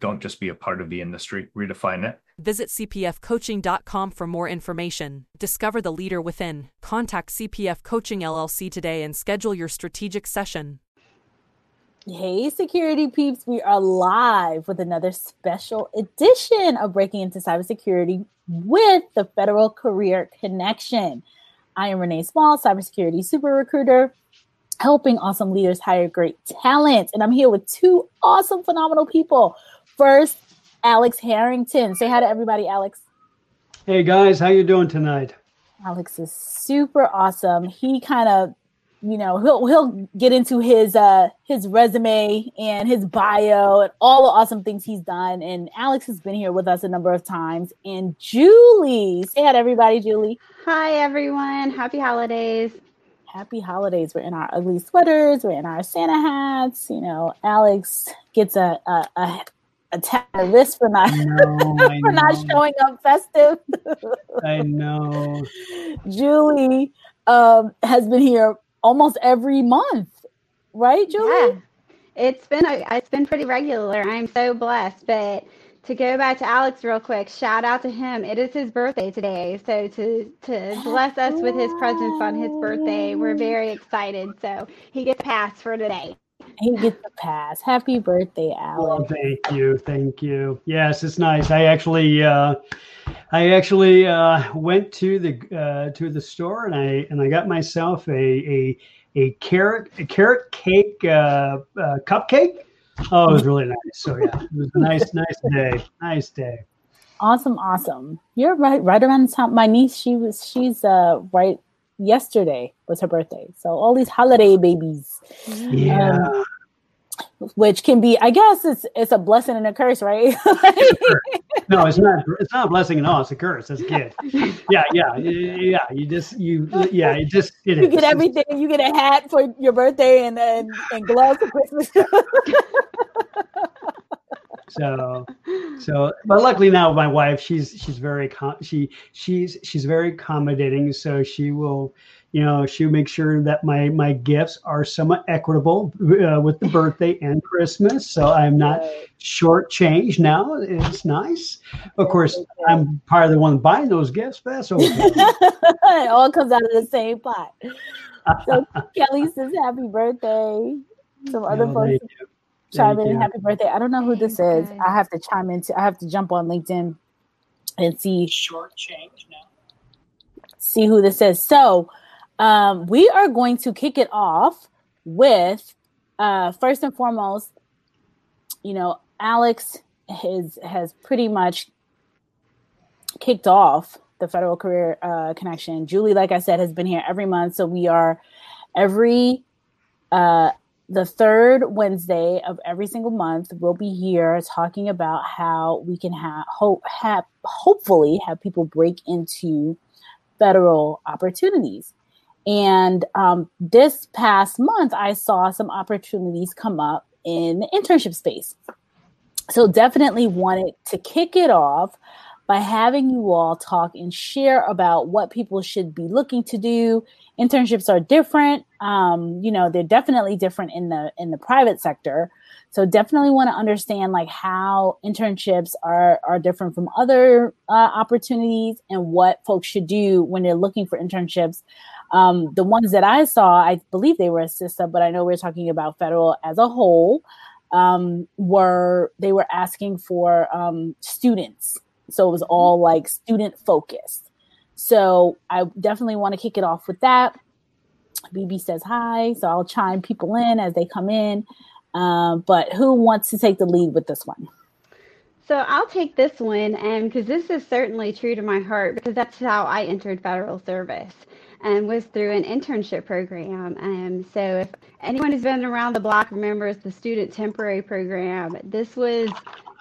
Don't just be a part of the industry, redefine it. Visit cpfcoaching.com for more information. Discover the leader within. Contact CPF Coaching LLC today and schedule your strategic session. Hey, security peeps, we are live with another special edition of Breaking into Cybersecurity with the Federal Career Connection. I am Renee Small, cybersecurity super recruiter, helping awesome leaders hire great talent. And I'm here with two awesome, phenomenal people First, Alex Harrington. Say hi to everybody, Alex. Hey guys, how you doing tonight? Alex is super awesome. He kind of, you know, he'll he'll get into his uh his resume and his bio and all the awesome things he's done. And Alex has been here with us a number of times. And Julie, say hi to everybody, Julie. Hi everyone. Happy holidays happy holidays. We're in our ugly sweaters, we're in our Santa hats. You know, Alex gets a, a, a attack the wrist for not know, for not showing up festive. I know. Julie um, has been here almost every month, right, Julie? Yeah, it's been a, it's been pretty regular. I'm so blessed, but to go back to Alex real quick, shout out to him. It is his birthday today. So to to bless us with his presence on his birthday, we're very excited. So he gets passed for today. He gets the pass. Happy birthday, Alex. Oh, thank you, thank you. Yes, it's nice. I actually, uh, I actually uh, went to the uh, to the store and I and I got myself a a a carrot a carrot cake uh, uh, cupcake. Oh, it was really nice. So yeah, it was a nice nice day. Nice day. Awesome, awesome. You're right. Right around the time. My niece, she was she's uh right yesterday was her birthday. So all these holiday babies. Yeah. Um, which can be, I guess it's it's a blessing and a curse, right? no, it's not. It's not a blessing at all. It's a curse as a kid. Yeah, yeah, yeah. You just you yeah. It just it you is. get everything. You get a hat for your birthday and and, and gloves for Christmas. so so but luckily now my wife she's she's very com- she she's she's very accommodating. So she will you know she makes sure that my my gifts are somewhat equitable uh, with the birthday and christmas. So i'm not short change now. It's nice. Of course i'm part of the one buying those gifts but that's okay. It all comes out of the same pot. So kelly says happy birthday. Some other folks chime in. Happy birthday. I don't know who this is. I have to chime into I have to jump on LinkedIn and see short change now. See who this is. So um, we are going to kick it off with uh, first and foremost, you know, Alex has has pretty much kicked off the federal career uh, connection. Julie, like I said, has been here every month. So we are every uh, the third Wednesday of every single month, we'll be here talking about how we can have hope have hopefully have people break into federal opportunities. And um, this past month, I saw some opportunities come up in the internship space. So definitely wanted to kick it off by having you all talk and share about what people should be looking to do. Internships are different. Um, you know they're definitely different in the in the private sector. So definitely want to understand like how internships are are different from other uh, opportunities and what folks should do when they're looking for internships. Um, the ones that i saw i believe they were assisted but i know we're talking about federal as a whole um, were they were asking for um, students so it was all like student focused so I definitely want to kick it off with that. BB says hi, so I'll chime people in as they come in. Um, but who wants to take the lead with this one? So I'll take this one, and because this is certainly true to my heart, because that's how I entered federal service, and was through an internship program. And so if anyone who's been around the block remembers the student temporary program. This was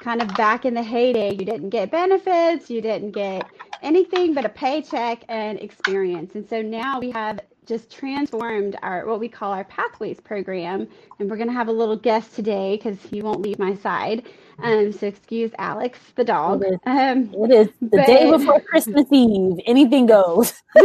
kind of back in the heyday. You didn't get benefits, you didn't get anything but a paycheck and experience. And so now we have just transformed our what we call our pathways program and we're going to have a little guest today because he won't leave my side um, so excuse alex the dog It is, um, it is the but- day before Christmas Eve. Anything goes.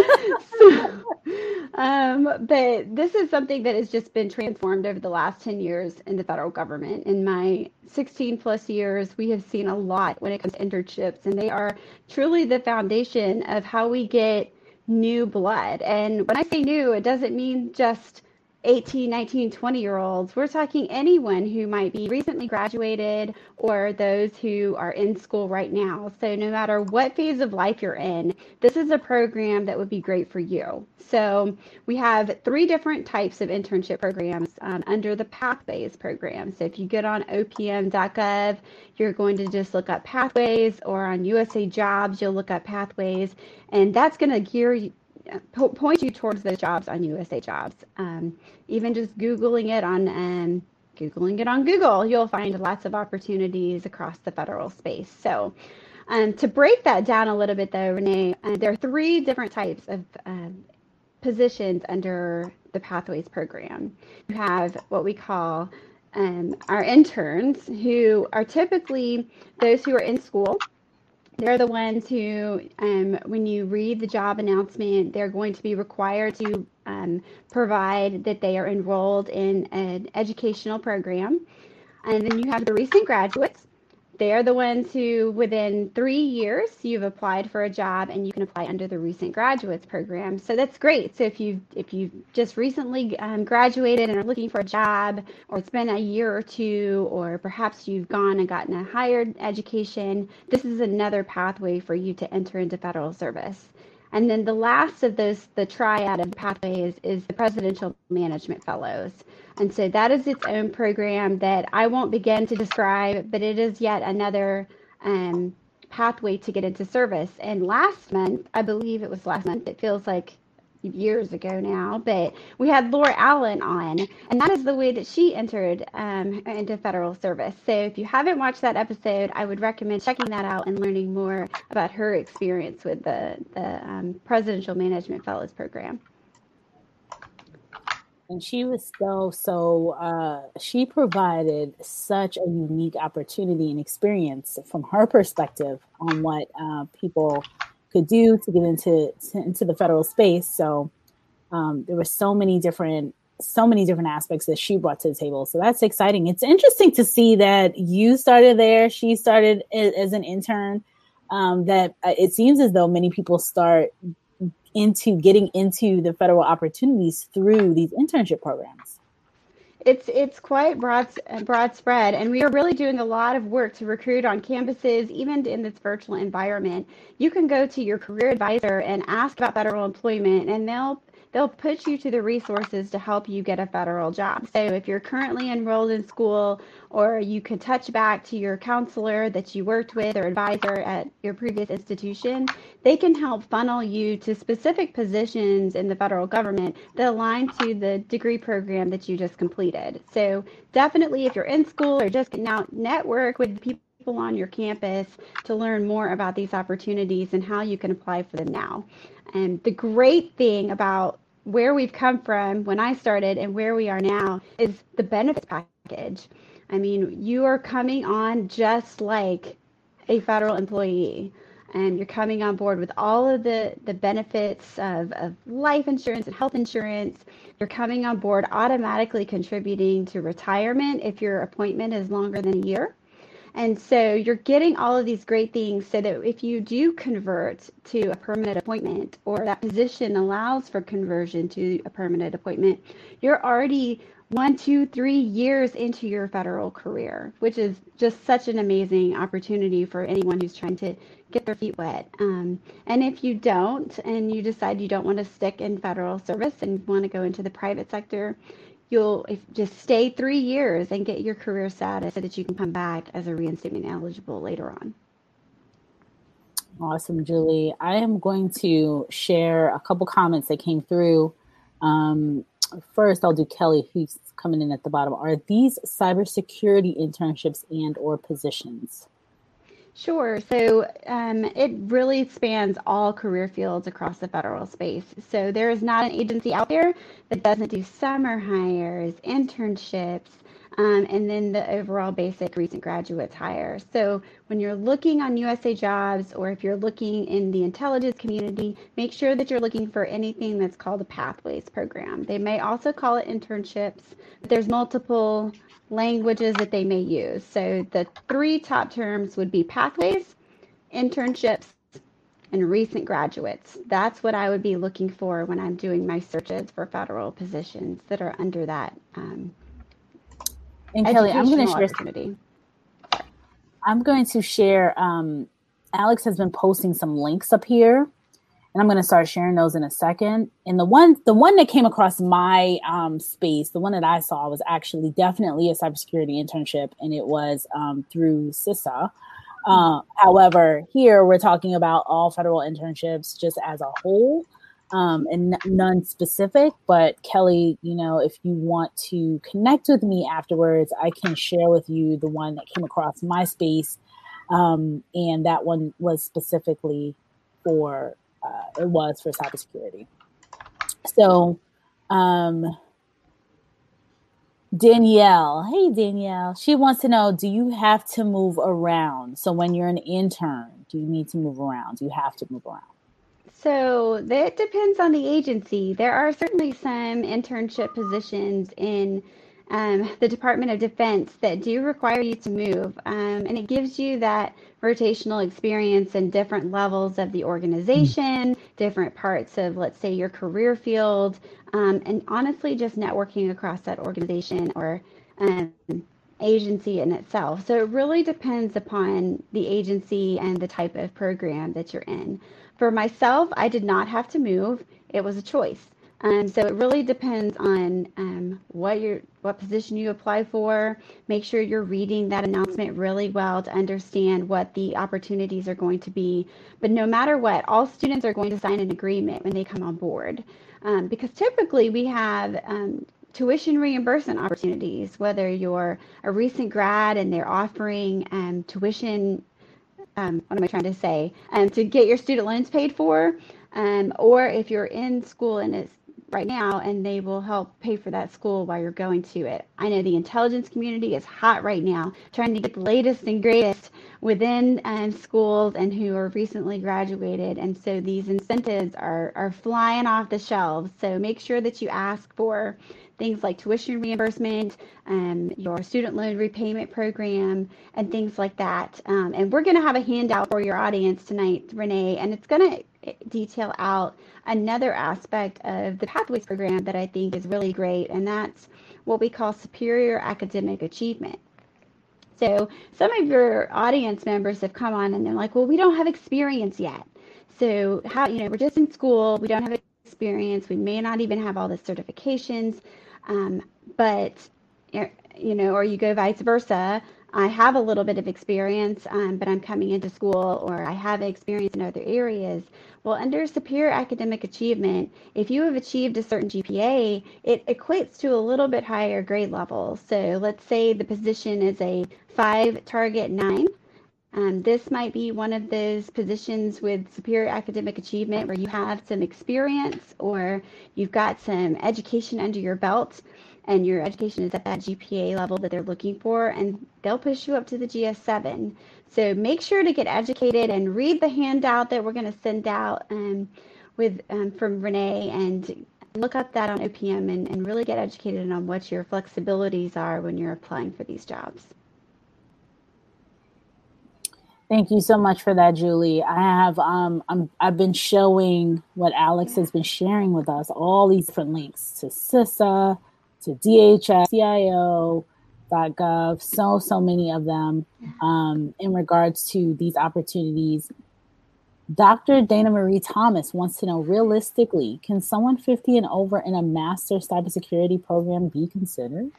um, but this is something that has just been transformed over the last 10 years in the federal government. In my 16 plus years, we have seen a lot when it comes to internships, and they are truly the foundation of how we get new blood. And when I say new, it doesn't mean just 18, 19, 20 year olds. We're talking anyone who might be recently graduated or those who are in school right now. So, no matter what phase of life you're in, this is a program that would be great for you. So, we have three different types of internship programs um, under the Pathways program. So, if you get on opm.gov, you're going to just look up Pathways, or on USA Jobs, you'll look up Pathways, and that's going to gear you po- point you towards those jobs on USA Jobs. Um, even just Googling it on um, Googling it on Google, you'll find lots of opportunities across the federal space. So, um, to break that down a little bit, though, Renee, uh, there are three different types of um, positions under the Pathways program. You have what we call um, our interns, who are typically those who are in school they're the ones who, um, when you read the job announcement, they're going to be required to um, provide that they are enrolled in an educational program. And then you have the recent graduates. They're the ones who, within three years, you've applied for a job and you can apply under the recent graduates program. So that's great. So if you if you just recently um, graduated and are looking for a job, or it's been a year or two, or perhaps you've gone and gotten a higher education, this is another pathway for you to enter into federal service. And then the last of those, the triad of pathways, is the Presidential Management Fellows. And so that is its own program that I won't begin to describe, but it is yet another um, pathway to get into service. And last month, I believe it was last month, it feels like years ago now, but we had Laura Allen on, and that is the way that she entered um, into federal service. So if you haven't watched that episode, I would recommend checking that out and learning more about her experience with the, the um, Presidential Management Fellows Program. And she was so so uh, she provided such a unique opportunity and experience from her perspective on what uh, people could do to get into to, into the federal space. So um, there were so many different so many different aspects that she brought to the table. So that's exciting. It's interesting to see that you started there she started as an intern um, that uh, it seems as though many people start into getting into the federal opportunities through these internship programs. It's it's quite broad broad spread, and we are really doing a lot of work to recruit on campuses, even in this virtual environment. You can go to your career advisor and ask about federal employment, and they'll they'll put you to the resources to help you get a federal job. So if you're currently enrolled in school, or you can touch back to your counselor that you worked with or advisor at your previous institution, they can help funnel you to specific positions in the federal government that align to the degree program that you just completed. So definitely if you're in school or just out, network with people on your campus to learn more about these opportunities and how you can apply for them now. And the great thing about where we've come from when I started and where we are now is the benefits package. I mean, you are coming on just like a federal employee and you're coming on board with all of the, the benefits of, of life insurance and health insurance. You're coming on board automatically contributing to retirement if your appointment is longer than a year. And so you're getting all of these great things so that if you do convert to a permanent appointment or that position allows for conversion to a permanent appointment, you're already one, two, three years into your federal career, which is just such an amazing opportunity for anyone who's trying to get their feet wet. Um, and if you don't, and you decide you don't want to stick in federal service and want to go into the private sector, you'll if, just stay three years and get your career status so that you can come back as a reinstatement eligible later on. Awesome, Julie. I am going to share a couple comments that came through. Um, first, I'll do Kelly, who's coming in at the bottom. Are these cybersecurity internships and or positions? Sure. So um, it really spans all career fields across the federal space. So there is not an agency out there that doesn't do summer hires, internships, um, and then the overall basic recent graduates hire. So when you're looking on USA Jobs or if you're looking in the intelligence community, make sure that you're looking for anything that's called a Pathways program. They may also call it internships, but there's multiple languages that they may use. So the three top terms would be pathways, internships, and recent graduates. That's what I would be looking for when I'm doing my searches for federal positions that are under that. Um, and Kelly, I'm going to share. I'm going to share. Um, Alex has been posting some links up here and I'm going to start sharing those in a second. And the one, the one that came across my um, space, the one that I saw was actually definitely a cybersecurity internship, and it was um, through CISA. Uh, however, here we're talking about all federal internships just as a whole, um, and none specific. But Kelly, you know, if you want to connect with me afterwards, I can share with you the one that came across my space, um, and that one was specifically for uh, it was for cybersecurity. So, um, Danielle, hey Danielle, she wants to know: Do you have to move around? So when you're an intern, do you need to move around? Do you have to move around? So that depends on the agency. There are certainly some internship positions in um, the Department of Defense that do require you to move. Um, and it gives you that rotational experience in different levels of the organization, different parts of, let's say, your career field, um, and honestly, just networking across that organization or um, agency in itself. So it really depends upon the agency and the type of program that you're in. For myself, I did not have to move, it was a choice. Um, so it really depends on um, what your what position you apply for. Make sure you're reading that announcement really well to understand what the opportunities are going to be. But no matter what, all students are going to sign an agreement when they come on board, um, because typically we have um, tuition reimbursement opportunities. Whether you're a recent grad and they're offering um, tuition. Um, what am I trying to say? to get your student loans paid for, um, or if you're in school and it's right now and they will help pay for that school while you're going to it. I know the intelligence community is hot right now, trying to get the latest and greatest within um, schools and who are recently graduated. And so these incentives are, are flying off the shelves. So make sure that you ask for things like tuition reimbursement, um, your student loan repayment program, and things like that. Um, and we're going to have a handout for your audience tonight, Renee, and it's going to detail out another aspect of the Pathways program that I think is really great, and that's what we call superior academic achievement. So some of your audience members have come on and they're like, well, we don't have experience yet. So how, you know, we're just in school, we don't have experience, we may not even have all the certifications, um, but, you know, or you go vice versa. I have a little bit of experience, um, but I'm coming into school, or I have experience in other areas. Well, under superior academic achievement, if you have achieved a certain GPA, it equates to a little bit higher grade level. So let's say the position is a five target nine. Um, this might be one of those positions with superior academic achievement where you have some experience or you've got some education under your belt and your education is at that GPA level that they're looking for, and they'll push you up to the GS7. So make sure to get educated and read the handout that we're going to send out um, with um, from Renee and look up that on OPM and, and really get educated on what your flexibilities are when you're applying for these jobs. Thank you so much for that, Julie. I have um I'm I've been showing what Alex has been sharing with us, all these different links to CISA, to DHS, CIO.gov, so, so many of them um, in regards to these opportunities. Dr. Dana Marie Thomas wants to know realistically, can someone 50 and over in a master cybersecurity program be considered?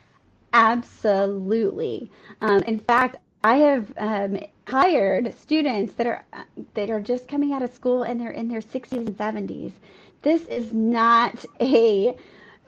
Absolutely. Um, in fact, I have um, hired students that are that are just coming out of school and they're in their 60s and 70s. This is not a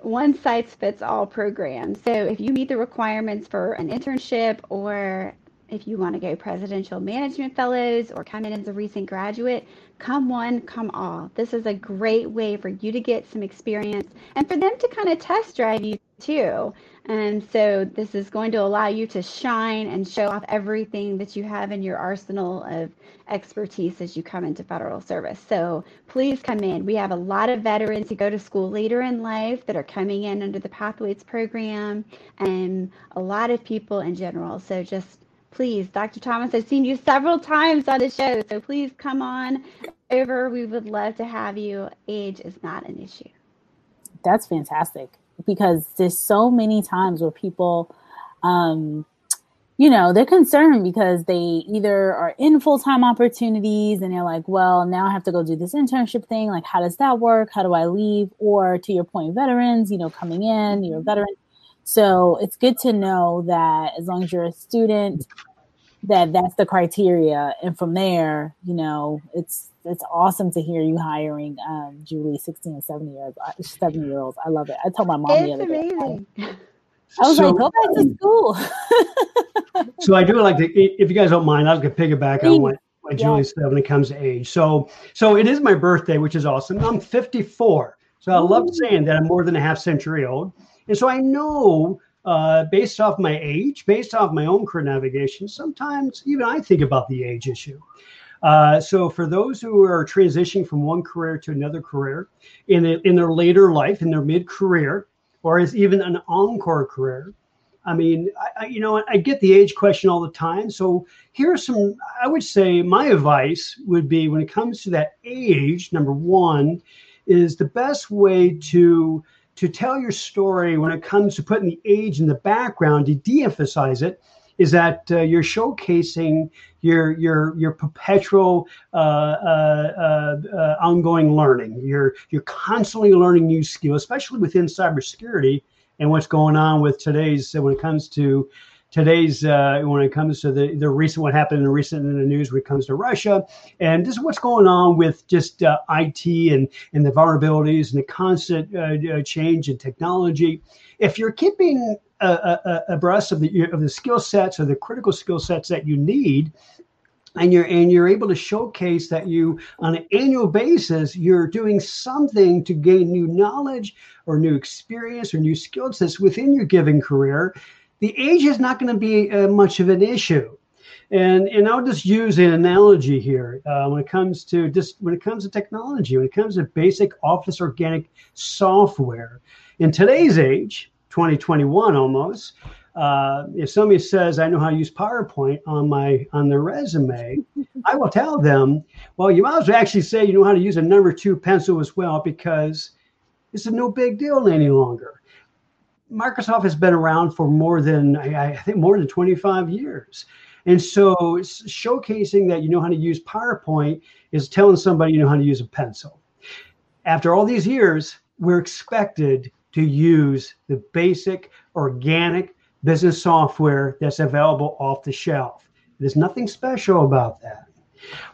one size fits all program. So if you meet the requirements for an internship or if you want to go presidential management fellows or come in as a recent graduate, come one, come all. This is a great way for you to get some experience and for them to kind of test drive you too. And so this is going to allow you to shine and show off everything that you have in your arsenal of expertise as you come into federal service. So please come in. We have a lot of veterans who go to school later in life that are coming in under the Pathways program and a lot of people in general. So just please, Dr. Thomas, I've seen you several times on the show, so please come on over. We would love to have you. Age is not an issue. That's fantastic because there's so many times where people, um, you know, they're concerned because they either are in full time opportunities and they're like, well, now I have to go do this internship thing. Like, how does that work? How do I leave? Or to your point, veterans, you know, coming in, you're a veteran so it's good to know that as long as you're a student, that that's the criteria, and from there, you know, it's it's awesome to hear you hiring um, Julie, sixteen and seven years uh, seven year olds. I love it. I told my mom it's the other amazing. day. I was so, like, go back to school. so I do like to, if you guys don't mind, I'll get piggyback on what, what yeah. Julie said when it comes to age. So, so it is my birthday, which is awesome. I'm 54, so I love saying that I'm more than a half century old. And so I know uh, based off my age, based off my own career navigation, sometimes even I think about the age issue. Uh, so for those who are transitioning from one career to another career in, a, in their later life, in their mid-career, or as even an encore career, I mean, I, I, you know, I get the age question all the time. So here's some, I would say my advice would be when it comes to that age, number one, is the best way to to tell your story when it comes to putting the age in the background to de-emphasize it is that uh, you're showcasing your your your perpetual uh, uh, uh, uh ongoing learning. You're you're constantly learning new skills, especially within cybersecurity and what's going on with today's when it comes to today's uh, when it comes to the the recent what happened in the recent in the news when it comes to Russia and just what's going on with just uh, IT and and the vulnerabilities and the constant uh, uh change in technology. If you're keeping abreast of the of the skill sets or the critical skill sets that you need. And you're and you're able to showcase that you on an annual basis you're doing something to gain new knowledge or new experience or new skill sets within your given career the age is not going to be uh, much of an issue. And, and I'll just use an analogy here uh, when it comes to just when it comes to technology, when it comes to basic office organic software. In today's age, 2021 almost, uh, if somebody says I know how to use PowerPoint on my on their resume, I will tell them, well, you might as well actually say you know how to use a number two pencil as well because it's a no big deal any longer. Microsoft has been around for more than I, think more than 25 years. And so showcasing that you know how to use PowerPoint is telling somebody you know how to use a pencil. After all these years, we're expected to use the basic organic business software that's available off the shelf. There's nothing special about that.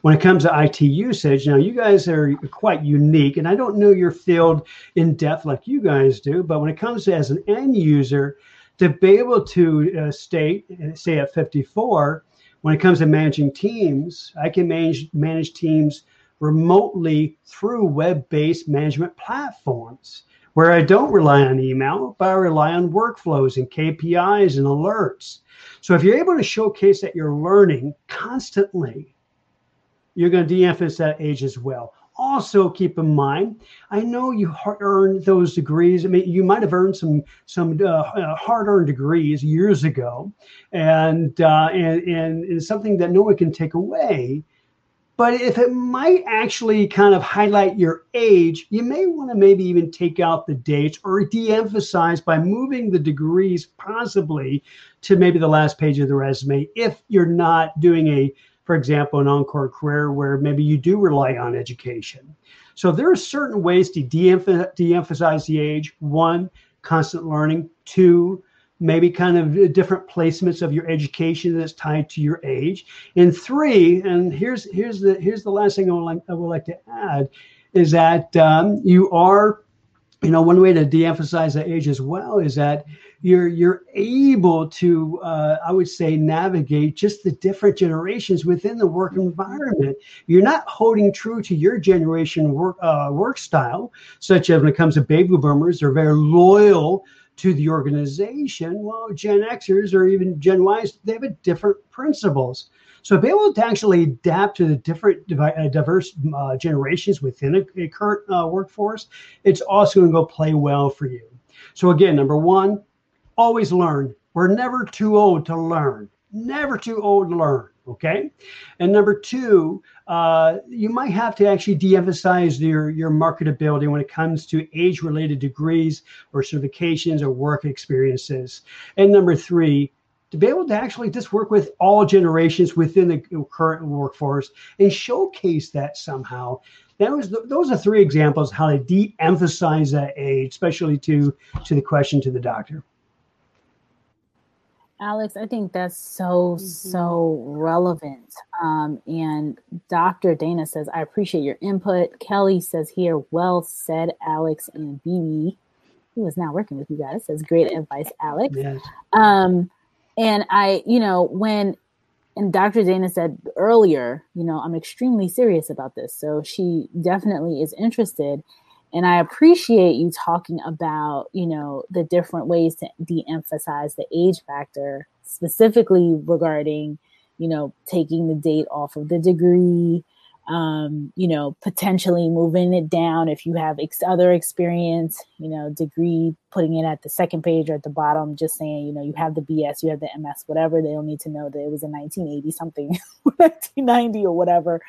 When it comes to IT usage, now you guys are quite unique, and I don't know your field in depth like you guys do, but when it comes to as an end user, to be able to uh, state, say at 54, when it comes to managing teams, I can manage manage teams remotely through web-based management platforms where I don't rely on email, but I rely on workflows and KPIs and alerts. So if you're able to showcase that you're learning constantly you're going to de-emphasize that age as well. Also, keep in mind, I know you earned those degrees. I mean, you might have earned some some uh, uh, hard-earned degrees years ago, and, uh, and and it's something that no one can take away. But if it might actually kind of highlight your age, you may want to maybe even take out the dates or de-emphasize by moving the degrees possibly to maybe the last page of the resume if you're not doing a for example, an encore career where maybe you do rely on education. So there are certain ways to de-emphasize the age. One, constant learning. Two, maybe kind of different placements of your education that's tied to your age. And three, and here's here's the here's the last thing I would like, I would like to add, is that um, you are you know, one way to de-emphasize the age as well is that you're you're able to, uh, I would say, navigate just the different generations within the work environment. You're not holding true to your generation work uh, work style, such as when it comes to baby boomers, they're very loyal to the organization. Well, Gen Xers or even Gen Ys, they have different principles. So be able to actually adapt to the different uh, diverse uh, generations within a, a current uh, workforce, it's also going to go play well for you. So again, number one, always learn. We're never too old to learn. Never too old to learn. Okay. And number two, uh, you might have to actually de-emphasize your, your marketability when it comes to age-related degrees or certifications or work experiences. And number three, to be able to actually just work with all generations within the current workforce and showcase that somehow. That was the, those are three examples how to de-emphasize that age, especially to to the question to the doctor. Alex, I think that's so mm-hmm. so relevant. Um, and Dr. Dana says, "I appreciate your input." Kelly says here, "Well said, Alex and BB." Who is now working with you guys says, "Great advice, Alex." Yes. Um, and I, you know, when and Dr. Dana said earlier, you know, I'm extremely serious about this. So she definitely is interested. And I appreciate you talking about, you know, the different ways to de emphasize the age factor, specifically regarding, you know, taking the date off of the degree, um, you know, potentially moving it down if you have ex- other experience, you know, degree, putting it at the second page or at the bottom, just saying, you know, you have the BS, you have the MS, whatever. They don't need to know that it was in 1980 something, 1990 or whatever.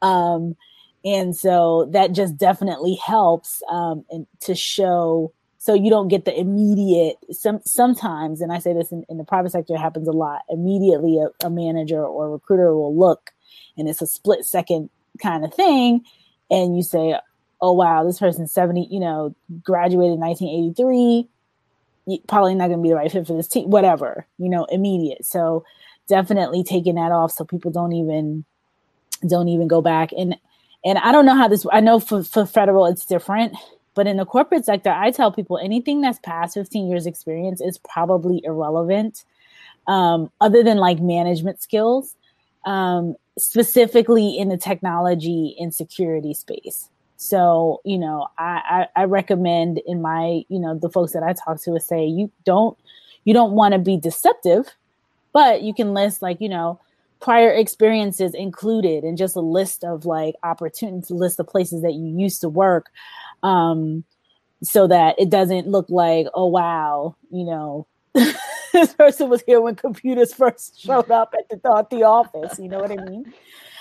Um, and so that just definitely helps um, and to show so you don't get the immediate some sometimes and i say this in, in the private sector happens a lot immediately a, a manager or a recruiter will look and it's a split second kind of thing and you say oh wow this person's 70 you know graduated in 1983 probably not going to be the right fit for this team whatever you know immediate. So definitely taking that off so people don't even don't even go back. And and i don't know how this i know for, for federal it's different but in the corporate sector i tell people anything that's past 15 years experience is probably irrelevant um, other than like management skills um, specifically in the technology and security space. So, you know, I, I, I recommend in my, you know, the folks that I talk to is say you don't you don't want to be deceptive, but you can list like, you know, prior experiences included and just a list of like opportunities, list of places that you used to work. Um, so that it doesn't look like, oh wow, you know, this person was here when computers first showed up at the, at the office. You know what I mean?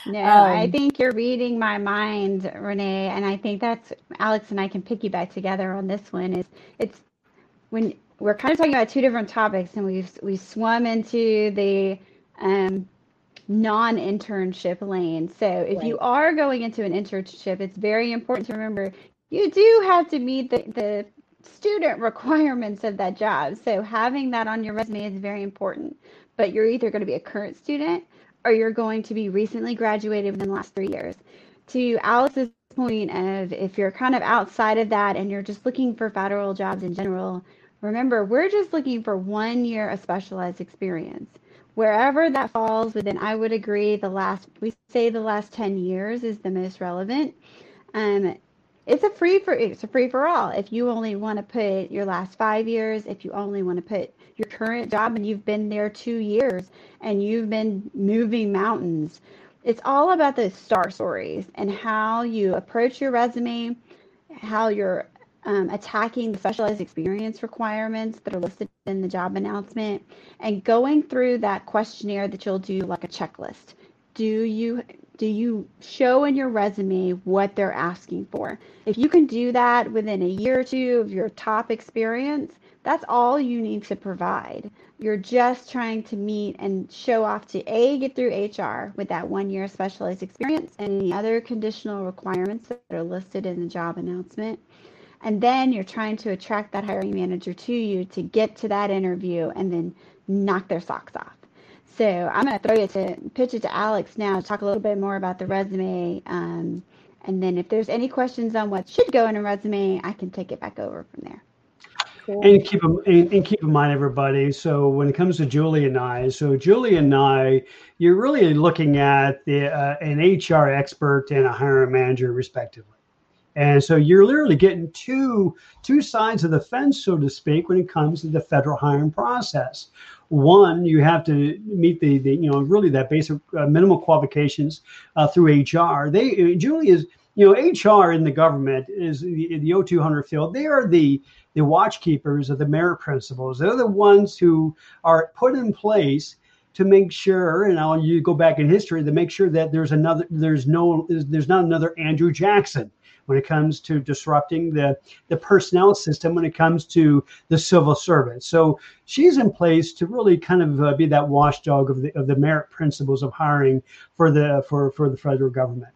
No, um, I think you're reading my mind, Renee, and I think that's Alex and I can piggyback together on this one. Is it's when we're kind of talking about two different topics, and we've we swum into the um, non-internship lane. So if right. you are going into an internship, it's very important to remember you do have to meet the, the student requirements of that job. So having that on your resume is very important. But you're either going to be a current student or you're going to be recently graduated within the last three years. To Alex's point of if you're kind of outside of that and you're just looking for federal jobs in general, remember we're just looking for one year of specialized experience. Wherever that falls within, I would agree the last we say the last 10 years is the most relevant. Um, it's a free for it's a free for all. If you only want to put your last five years, if you only want to put your current job and you've been there two years and you've been moving mountains, it's all about the star stories and how you approach your resume, how you're um, attacking the specialized experience requirements that are listed in the job announcement, and going through that questionnaire that you'll do like a checklist. Do you do you show in your resume what they're asking for? If you can do that within a year or two of your top experience, that's all you need to provide. You're just trying to meet and show off to A, get through HR with that one year specialized experience and any other conditional requirements that are listed in the job announcement. And then you're trying to attract that hiring manager to you to get to that interview and then knock their socks off. So I'm going to throw you to pitch it to Alex now to talk a little bit more about the resume um, And then if there's any questions on what should go in a resume, I can take it back over from there. And keep and, and, keep in mind, everybody. So when it comes to Julie and I, so Julie and I, you're really looking at the uh, an HR expert and a hiring manager, respectively. And so you're literally getting two two sides of the fence, so to speak, when it comes to the federal hiring process. One, you have to meet the, the you know really that basic uh, minimal qualifications uh, through HR. They Julie is you know HR in the government is the, the 0200 field. They are the the watchkeepers of the merit principles. They're the ones who are put in place to make sure, and I'll you go back in history to make sure that there's another, there's no, there's not another Andrew Jackson when it comes to disrupting the the personnel system when it comes to the civil service. So she's in place to really kind of uh, be that watchdog of the of the merit principles of hiring for the for for the federal government.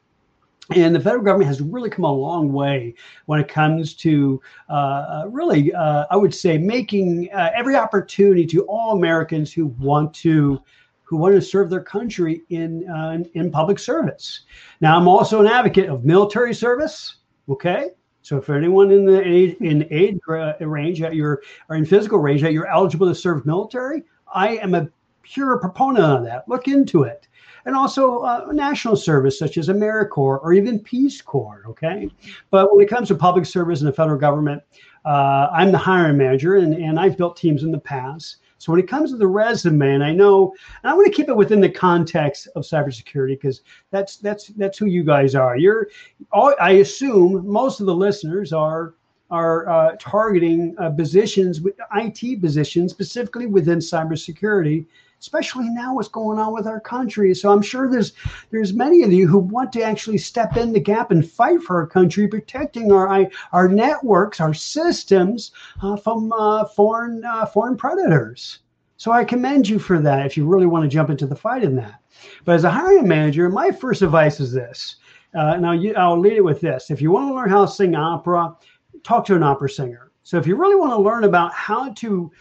And the federal government has really come a long way when it comes to uh, uh, really, uh, I would say, making uh, every opportunity to all Americans who want to who want to serve their country in uh, in public service. Now, I'm also an advocate of military service. Okay, so if anyone in the age in age range that you're or in physical range that you're eligible to serve military, I am a pure proponent of that. Look into it and also uh, national service such as AmeriCorps or even Peace Corps. Okay, but when it comes to public service in the federal government, uh, I'm the hiring manager, and, and I've built teams in the past. So when it comes to the resume, and I know, and I want to keep it within the context of cybersecurity because that's that's that's who you guys are. You're, all, I assume, most of the listeners are are uh, targeting uh, positions, IT positions, specifically within cybersecurity especially now what's going on with our country. So I'm sure there's there's many of you who want to actually step in the gap and fight for our country, protecting our our networks, our systems uh, from uh, foreign uh, foreign predators. So I commend you for that if you really want to jump into the fight in that. But as a hiring manager, my first advice is this. Uh, now I'll lead it with this: if you want to learn how to sing opera, talk to an opera singer. So if you really want to learn about how to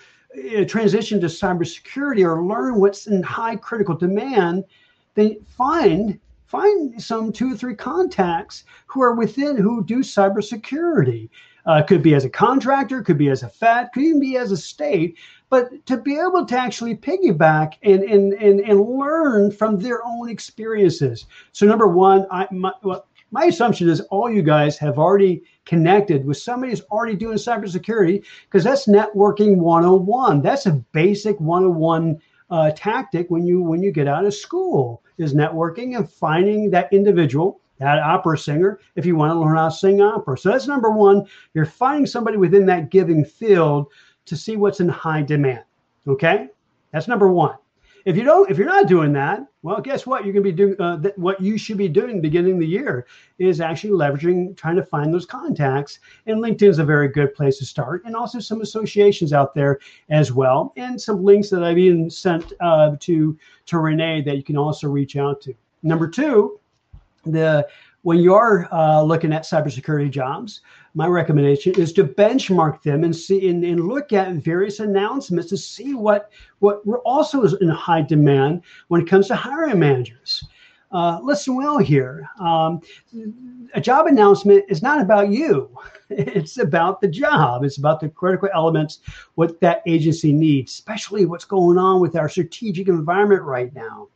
transition to cybersecurity or learn what's in high critical demand, then find find some two or three contacts who are within who do cybersecurity. Uh, could be as a contractor, could be as a FET, could even be as a state, but to be able to actually piggyback and and and, and learn from their own experiences. So number one, I my, well, my assumption is all you guys have already connected with somebody who's already doing cybersecurity because that's networking 101. That's a basic 101 uh, tactic when you when you get out of school is networking and finding that individual that opera singer if you want to learn how to sing opera. So that's number one. You're finding somebody within that giving field to see what's in high demand. Okay, that's number one. If you don't, if you're not doing that, well, guess what? You're going to be doing uh, th- what you should be doing beginning the year is actually leveraging, trying to find those contacts. And LinkedIn is a very good place to start, and also some associations out there as well, and some links that I've even sent uh, to to Renee that you can also reach out to. Number two, the when you are uh, looking at cybersecurity jobs, my recommendation is to benchmark them and see and, and, look at various announcements to see what what also is in high demand when it comes to hiring managers. Uh, listen well here. Um, a job announcement is not about you. It's about the job. It's about the critical elements, what that agency needs, especially what's going on with our strategic environment right now.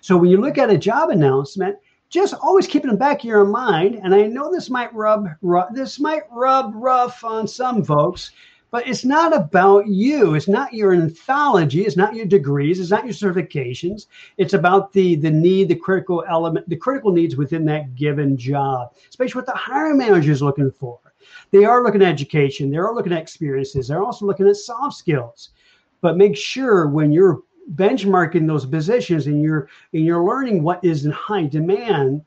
So when you look at a job announcement, just always keep it in the back of your mind. And I know this might rub, rub this might rub rough on some folks, but it's not about you. It's not your anthology. It's not your degrees. It's not your certifications. It's about the the need, the critical element, the critical needs within that given job, especially what the hiring manager is looking for. They are looking at education. They are looking at experiences. They're also looking at soft skills. But make sure when you're benchmarking those positions and you're and you're learning what is in high demand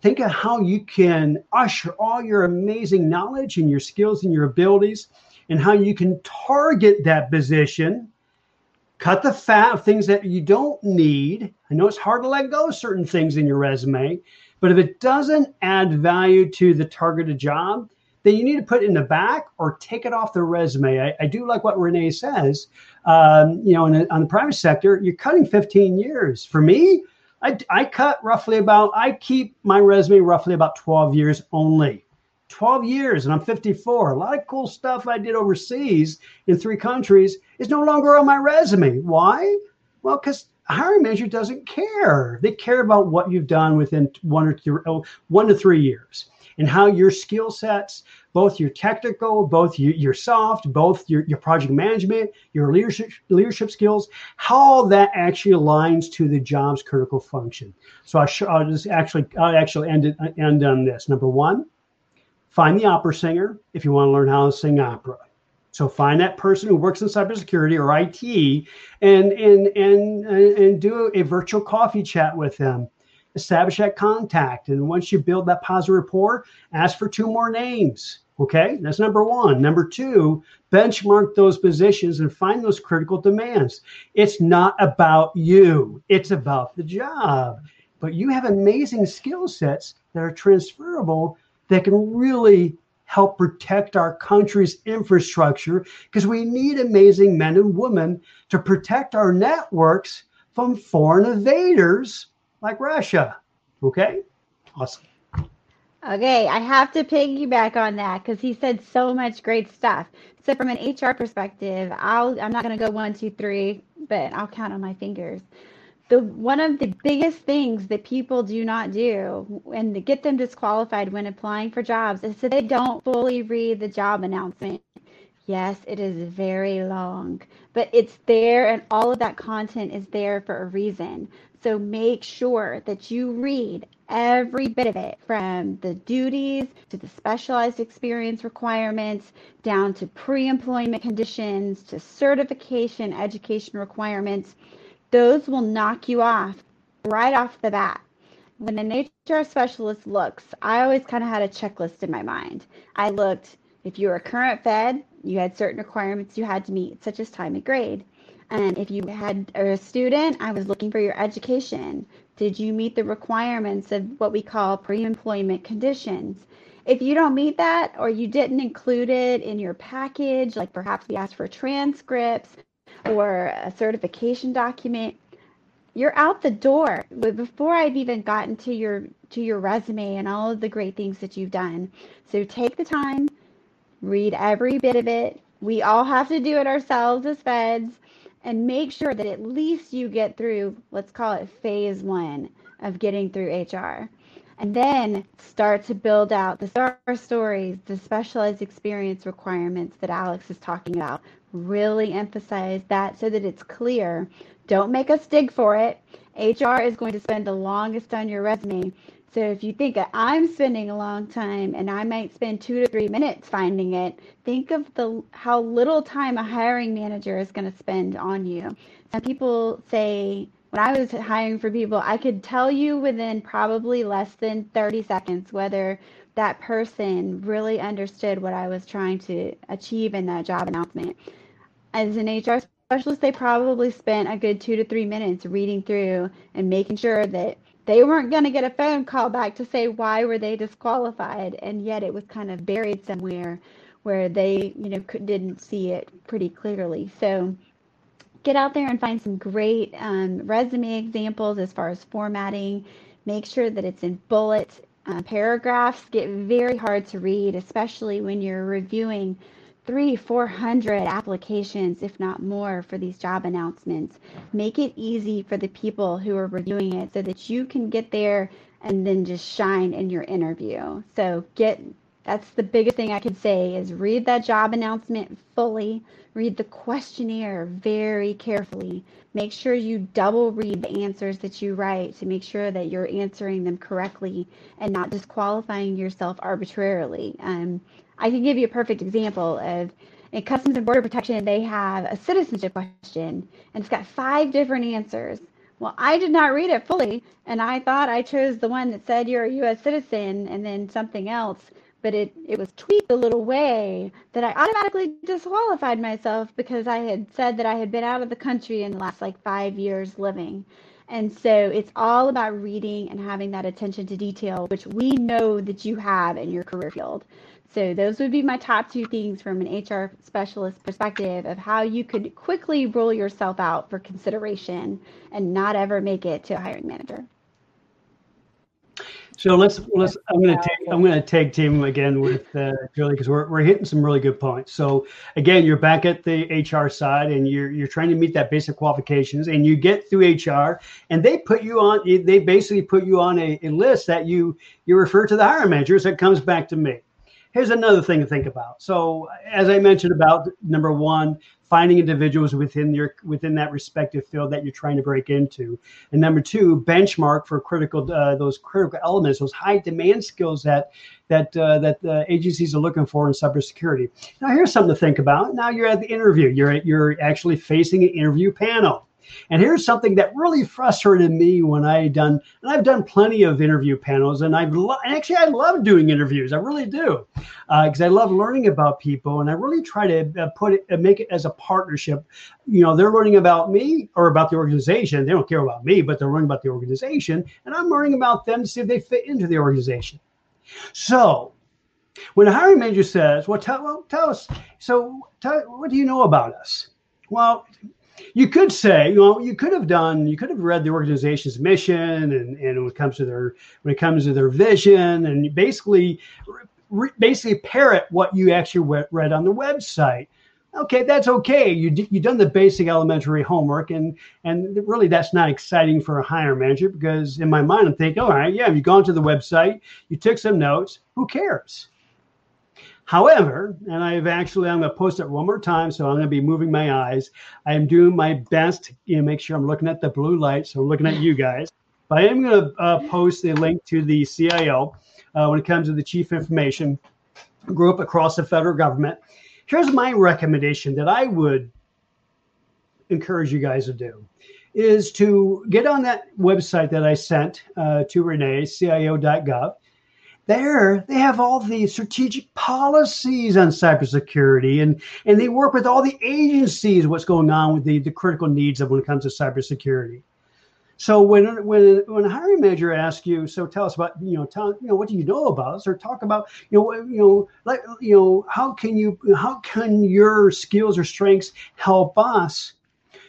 think of how you can usher all your amazing knowledge and your skills and your abilities and how you can target that position cut the fat of things that you don't need i know it's hard to let go of certain things in your resume but if it doesn't add value to the targeted job then you need to put it in the back or take it off the resume. I, I do like what Renee says. Um, you know, in a, on the private sector, you're cutting 15 years. For me, I, I cut roughly about, I keep my resume roughly about 12 years only. 12 years and I'm 54. A lot of cool stuff I did overseas in three countries is no longer on my resume. Why? Well, because hiring manager doesn't care. They care about what you've done within one or three, oh, one to three years and how your skill sets, both your technical, both your, your soft, both your, your project management, your leadership leadership skills, how that actually aligns to the job's critical function. So I'll, sh- I'll just actually I'll actually end it end on this. Number one, find the opera singer if you want to learn how to sing opera. So find that person who works in cybersecurity or IT and and and and do a virtual coffee chat with them establish that contact. And once you build that positive rapport, ask for two more names. Okay, that's number one. Number two, benchmark those positions and find those critical demands. It's not about you, it's about the job. But you have amazing skill sets that are transferable that can really help protect our country's infrastructure because we need amazing men and women to protect our networks from foreign invaders like Russia. Okay? Awesome. Okay, I have to piggyback on that because he said so much great stuff. So from an HR perspective, I'll I'm not gonna go one, two, three, but I'll count on my fingers. The one of the biggest things that people do not do and to get them disqualified when applying for jobs is that they don't fully read the job announcement. Yes, it is very long, but it's there and all of that content is there for a reason. So make sure that you read every bit of it from the duties to the specialized experience requirements down to pre employment conditions to certification education requirements. Those will knock you off right off the bat. When an HR specialist looks, I always kind of had a checklist in my mind. I looked if you were a current Fed, you had certain requirements you had to meet, such as time and grade. And if you had a student, I was looking for your education. Did you meet the requirements of what we call pre employment conditions? If you don't meet that or you didn't include it in your package, like perhaps we asked for transcripts or a certification document, you're out the door before I've even gotten to your to your resume and all of the great things that you've done. So take the time, read every bit of it. We all have to do it ourselves as feds and make sure that at least you get through, let's call it phase one of getting through HR. And then start to build out the star stories, the specialized experience requirements that Alex is talking about. Really emphasize that so that it's clear. Don't make us dig for it. HR is going to spend the longest on your resume. So if you think I'm spending a long time and I might spend two to three minutes finding it, think of the how little time a hiring manager is going to spend on you. And people say when I was hiring for people, I could tell you within probably less than 30 seconds whether that person really understood what I was trying to achieve in that job announcement. As an HR specialist, they probably spent a good two to three minutes reading through and making sure that they weren't going to get a phone call back to say why were they disqualified? And yet it was kind of buried somewhere where they you know could, didn't see it pretty clearly. So get out there and find some great um, resume examples as far as formatting. Make sure that it's in bullet uh, paragraphs. Get very hard to read especially when you're reviewing three, 400 applications, if not more, for these job announcements. Make it easy for the people who are reviewing it so that you can get there and then just shine in your interview. So get that's the biggest thing I could say is read that job announcement fully, read the questionnaire very carefully. Make sure you double read the answers that you write to make sure that you're answering them correctly and not disqualifying yourself arbitrarily. Um, I can give you a perfect example of in Customs and Border Protection, they have a citizenship question and it's got five different answers. Well, I did not read it fully, and I thought I chose the one that said you're a U.S. citizen and then something else, but it, it was tweaked a little way that I automatically disqualified myself because I had said that I had been out of the country in the last like five years living. And so it's all about reading and having that attention to detail, which we know that you have in your career field. So those would be my top two things from an HR specialist perspective of how you could quickly rule yourself out for consideration and not ever make it to a hiring manager. So let's let's. I'm gonna take I'm gonna take team again with uh, Julie because we're we're hitting some really good points. So again, you're back at the HR side and you're you're trying to meet that basic qualifications, and you get through HR, and they put you on. They basically put you on a, a list that you you refer to the hiring managers. That comes back to me here's another thing to think about. So, as I mentioned about number one, finding individuals within your within that respective field that you're trying to break into, and number two, benchmark for critical uh, those critical elements, those high demand skills that that uh, that the agencies are looking for in cybersecurity. Now, here's something to think about. Now you're at the interview. You're you're actually facing an interview panel. And here's something that really frustrated me when I done, and I've done plenty of interview panels, and I've lo- actually I love doing interviews. I really do, because uh, I love learning about people, and I really try to uh, put it, uh, make it as a partnership. You know, they're learning about me or about the organization. They don't care about me, but they're learning about the organization, and I'm learning about them to see if they fit into the organization. So when a hiring manager says, "Well, tell, well, tell us," so tell, what do you know about us? Well, you could say, you know, you could have done, you could have read the organization's mission and, and when it comes to their, when it comes to their vision and basically, re, basically parrot what you actually read on the website. Okay, that's okay. You you've done the basic elementary homework, and and really that's not exciting for a hire manager because in my mind I'm thinking, all right, yeah, you've gone to the website, you took some notes. Who cares? However, and I've actually, I'm going to post it one more time, so I'm going to be moving my eyes. I am doing my best to you know, make sure I'm looking at the blue light, so I'm looking at you guys. But I am going to uh, post a link to the CIO uh, when it comes to the chief information group across the federal government. Here's my recommendation that I would encourage you guys to do is to get on that website that I sent uh, to Renee, CIO.gov there they have all the strategic policies on cybersecurity and and they work with all the agencies what's going on with the, the critical needs of when it comes to cybersecurity. So when when when a hiring manager asks you so tell us about you know tell you know what do you know about us? or talk about you know you know like you know how can you how can your skills or strengths help us?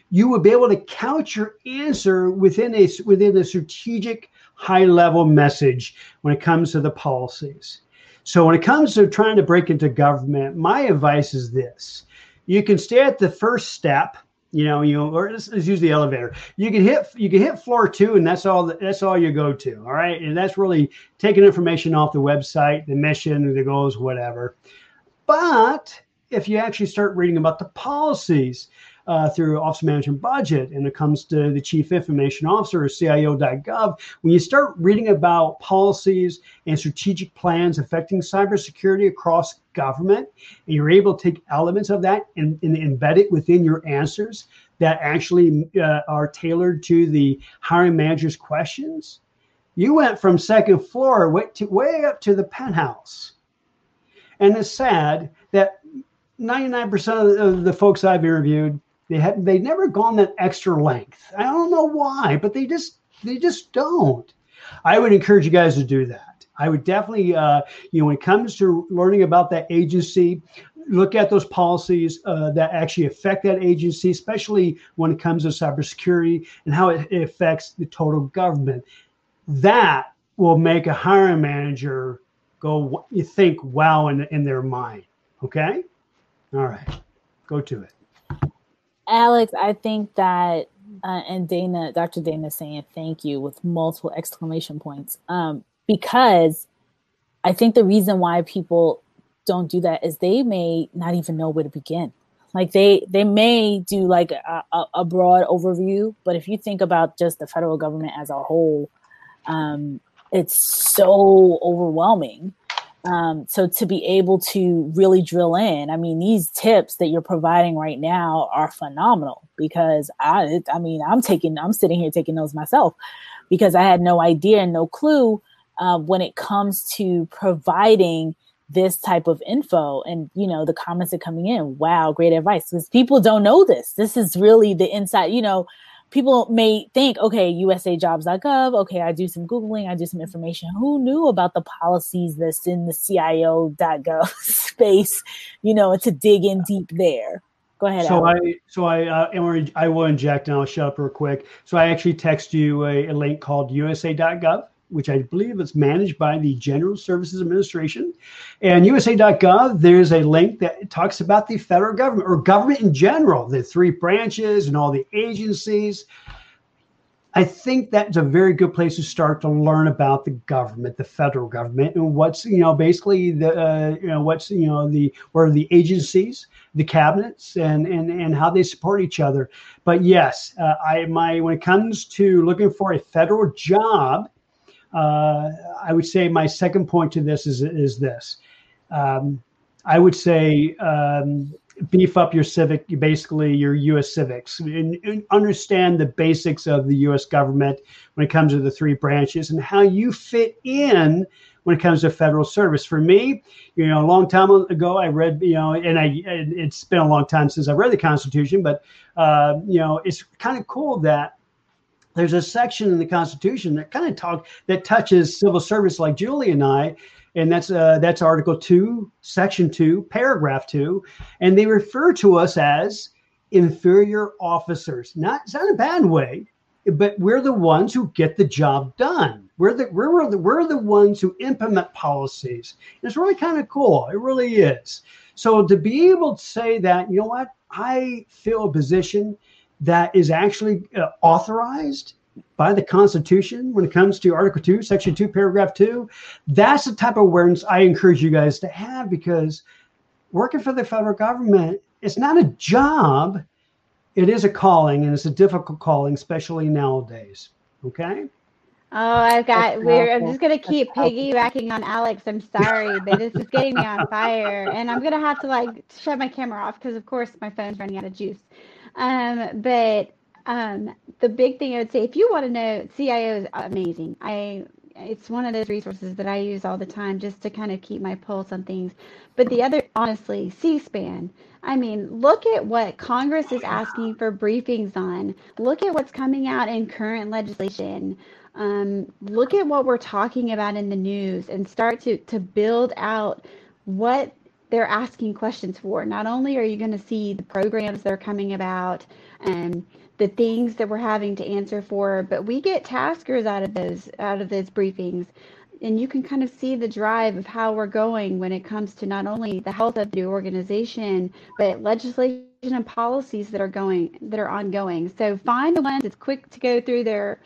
You would be able to couch your answer within a within a strategic high level message when it comes to the policies. So, when it comes to trying to break into government, my advice is this. You can stay at the first step you know you or let's, let's, use the elevator. You can hit you can hit floor two and that's all that's all you go to all right? And that's really taking information off the website the mission the goals whatever. But if you actually start reading about the policies uh, through Office of Management Budget, and it comes to the Chief Information Officer or CIO.gov. When you start reading about policies and strategic plans affecting cybersecurity across government, and you're able to take elements of that and, and embed it within your answers that actually uh, are tailored to the hiring manager's questions, you went from second floor way up to the penthouse. And it's sad that 99% of the folks I've interviewed they had they never gone that extra length. I don't know why, but they just they just don't. I would encourage you guys to do that. I would definitely, uh, you know, when it comes to learning about that agency, look at those policies uh, that actually affect that agency, especially when it comes to cybersecurity and how it affects the total government. That will make a hiring manager go, you think, wow, in, in their mind. Okay? All right, go to it. Alex, I think that, uh, and Dana, Dr. Dana saying thank you with multiple exclamation points. Um, because I think the reason why people don't do that is they may not even know where to begin. Like they they may do like a, a, broad overview, but if you think about just the federal government as a whole, um, it's so overwhelming um, so to be able to really drill in, I mean, these tips that you're providing right now are phenomenal because I, I mean, I'm taking, I'm sitting here taking notes myself because I had no idea and no clue uh, when it comes to providing this type of info and you know the comments are coming in. Wow great advice. Because people don't know this. This is really the inside you know people may think, okay, USAjobs.gov, okay, I do some Googling, I do some information. Who knew about the policies that's in the CIO.gov space, you know, to dig in deep there? Go ahead. So Alex. I, so I, uh, I will inject and I'll shut up real quick. So I actually text you a, a link called USA.gov which I believe is managed by the General Services Administration. And USA.gov, there's a link that talks about the federal government or government in general, the three branches and all the agencies. I think that's a very good place to start to learn about the government, the federal government, and what's you know basically the uh, you know what's you know the where the agencies, the cabinets, and and and how they support each other. But yes, uh, I my when it comes to looking for a federal job, uh, I would say my second point to this is is this. Um, I would say um, beef up your civic, basically your U.S. civics, and, and, understand the basics of the U.S. government when it comes to the three branches and how you fit in when it comes to federal service. For me, you know, a long time ago, I read, you know, and I it's been a long time since I read the Constitution, but uh, you know, it's kind of cool that there's a section in the Constitution that kind of talk that touches civil service, like Julie and I, and that's uh, that's Article Two, Section Two, Paragraph Two, and they refer to us as inferior officers. Not it's not a bad way, but we're the ones who get the job done. We're the we're the we're the ones who implement policies. And it's really kind of cool. It really is. So to be able to say that, you know what, I fill a position that is actually uh, authorized by the Constitution when it comes to Article 2, Section 2, Paragraph 2. That's the type of awareness I encourage you guys to have because working for the federal government is not a job, it is a calling and it's a difficult calling, especially nowadays. Okay? Oh, I've got. we're. I'm just gonna keep piggybacking on Alex. I'm sorry, but this is getting me on fire, and I'm gonna have to like shut my camera off because, of course, my phone's running out of juice. Um, but um, the big thing I would say, if you want to know, CIO is amazing. I it's one of those resources that I use all the time just to kind of keep my pulse on things. But the other, honestly, C-SPAN. I mean, look at what Congress is asking for briefings on. Look at what's coming out in current legislation. Um, look at what we're talking about in the news and start to to build out what they're asking questions for. Not only are you going to see the programs that are coming about and the things that we're having to answer for, but we get taskers out of those out of those briefings. And you can kind of see the drive of how we're going when it comes to not only the health of the organization, but legislation and policies that are going that are ongoing. So find the ones that's quick to go through their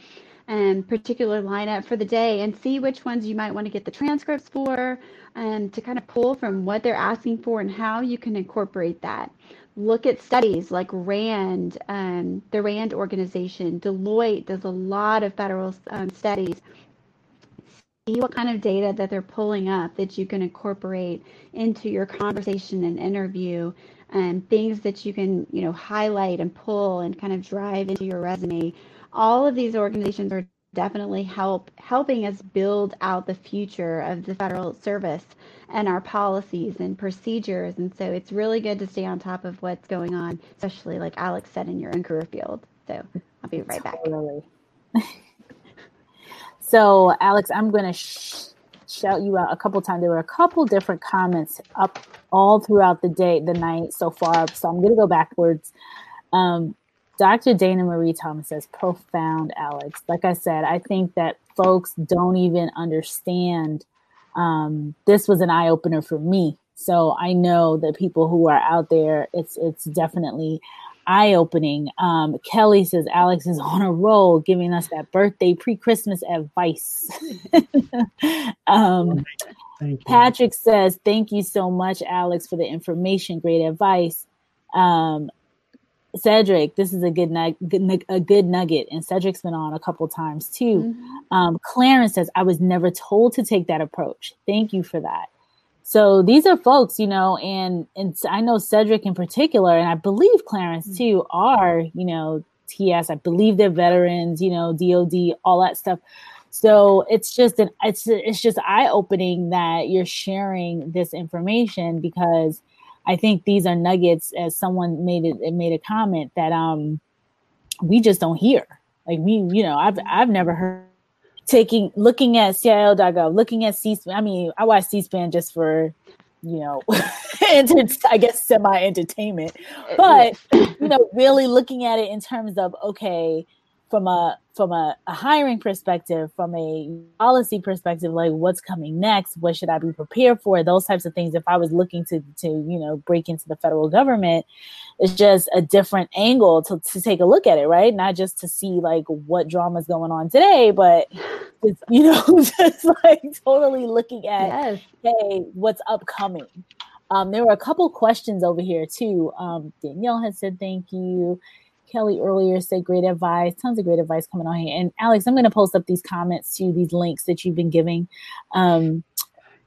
um, particular lineup for the day and see which ones you might want to get the transcripts for and to kind of pull from what they're asking for and how you can incorporate that. Look at studies like RAND, um, the RAND organization. Deloitte does a lot of federal um, studies. See what kind of data that they're pulling up that you can incorporate into your conversation and interview and things that you can, you know, highlight and pull and kind of drive into your resume. All of these organizations are definitely help helping us build out the future of the federal service and our policies and procedures. And so it's really good to stay on top of what's going on, especially like Alex said in your own career field. So I'll be right totally. back. so Alex, I'm going to sh- shout you out a couple times. There were a couple different comments up all throughout the day, the night so far. So I'm going to go backwards. Um, Dr. Dana Marie Thomas says, profound, Alex. Like I said, I think that folks don't even understand. Um, this was an eye opener for me. So I know that people who are out there, it's it's definitely eye opening. Um, Kelly says Alex is on a roll, giving us that birthday pre Christmas advice. um, Patrick says, Thank you so much, Alex, for the information. Great advice. Um, Cedric, this is a good, nug- a good nugget, and Cedric's been on a couple times too. Mm-hmm. Um, Clarence says, "I was never told to take that approach. Thank you for that." So these are folks, you know, and and I know Cedric in particular, and I believe Clarence mm-hmm. too, are you know TS. I believe they're veterans, you know, DoD, all that stuff. So it's just an it's it's just eye opening that you're sharing this information because I think these are nuggets, as someone made it, made a comment that um, we just don't hear. Like we, you know, I've I've never heard taking looking at CIO.gov, looking at C. I mean, I watch C-SPAN just for you know, I guess semi entertainment, but you know, really looking at it in terms of okay, from a from a, a, hiring perspective, from a policy perspective, like what's coming next, what should I be prepared for, those types of things. If I was looking to to you know break into the federal government, it's just a different angle to, to take a look at it, right? Not just to see like what drama is going on today, but it's, you know, just like totally looking at yes. hey, what's upcoming. Um, there were a couple questions over here too. Um, Danielle has said thank you. Kelly earlier said great advice, tons of great advice coming on here. And Alex, I'm going to post up these comments to these links that you've been giving. Um,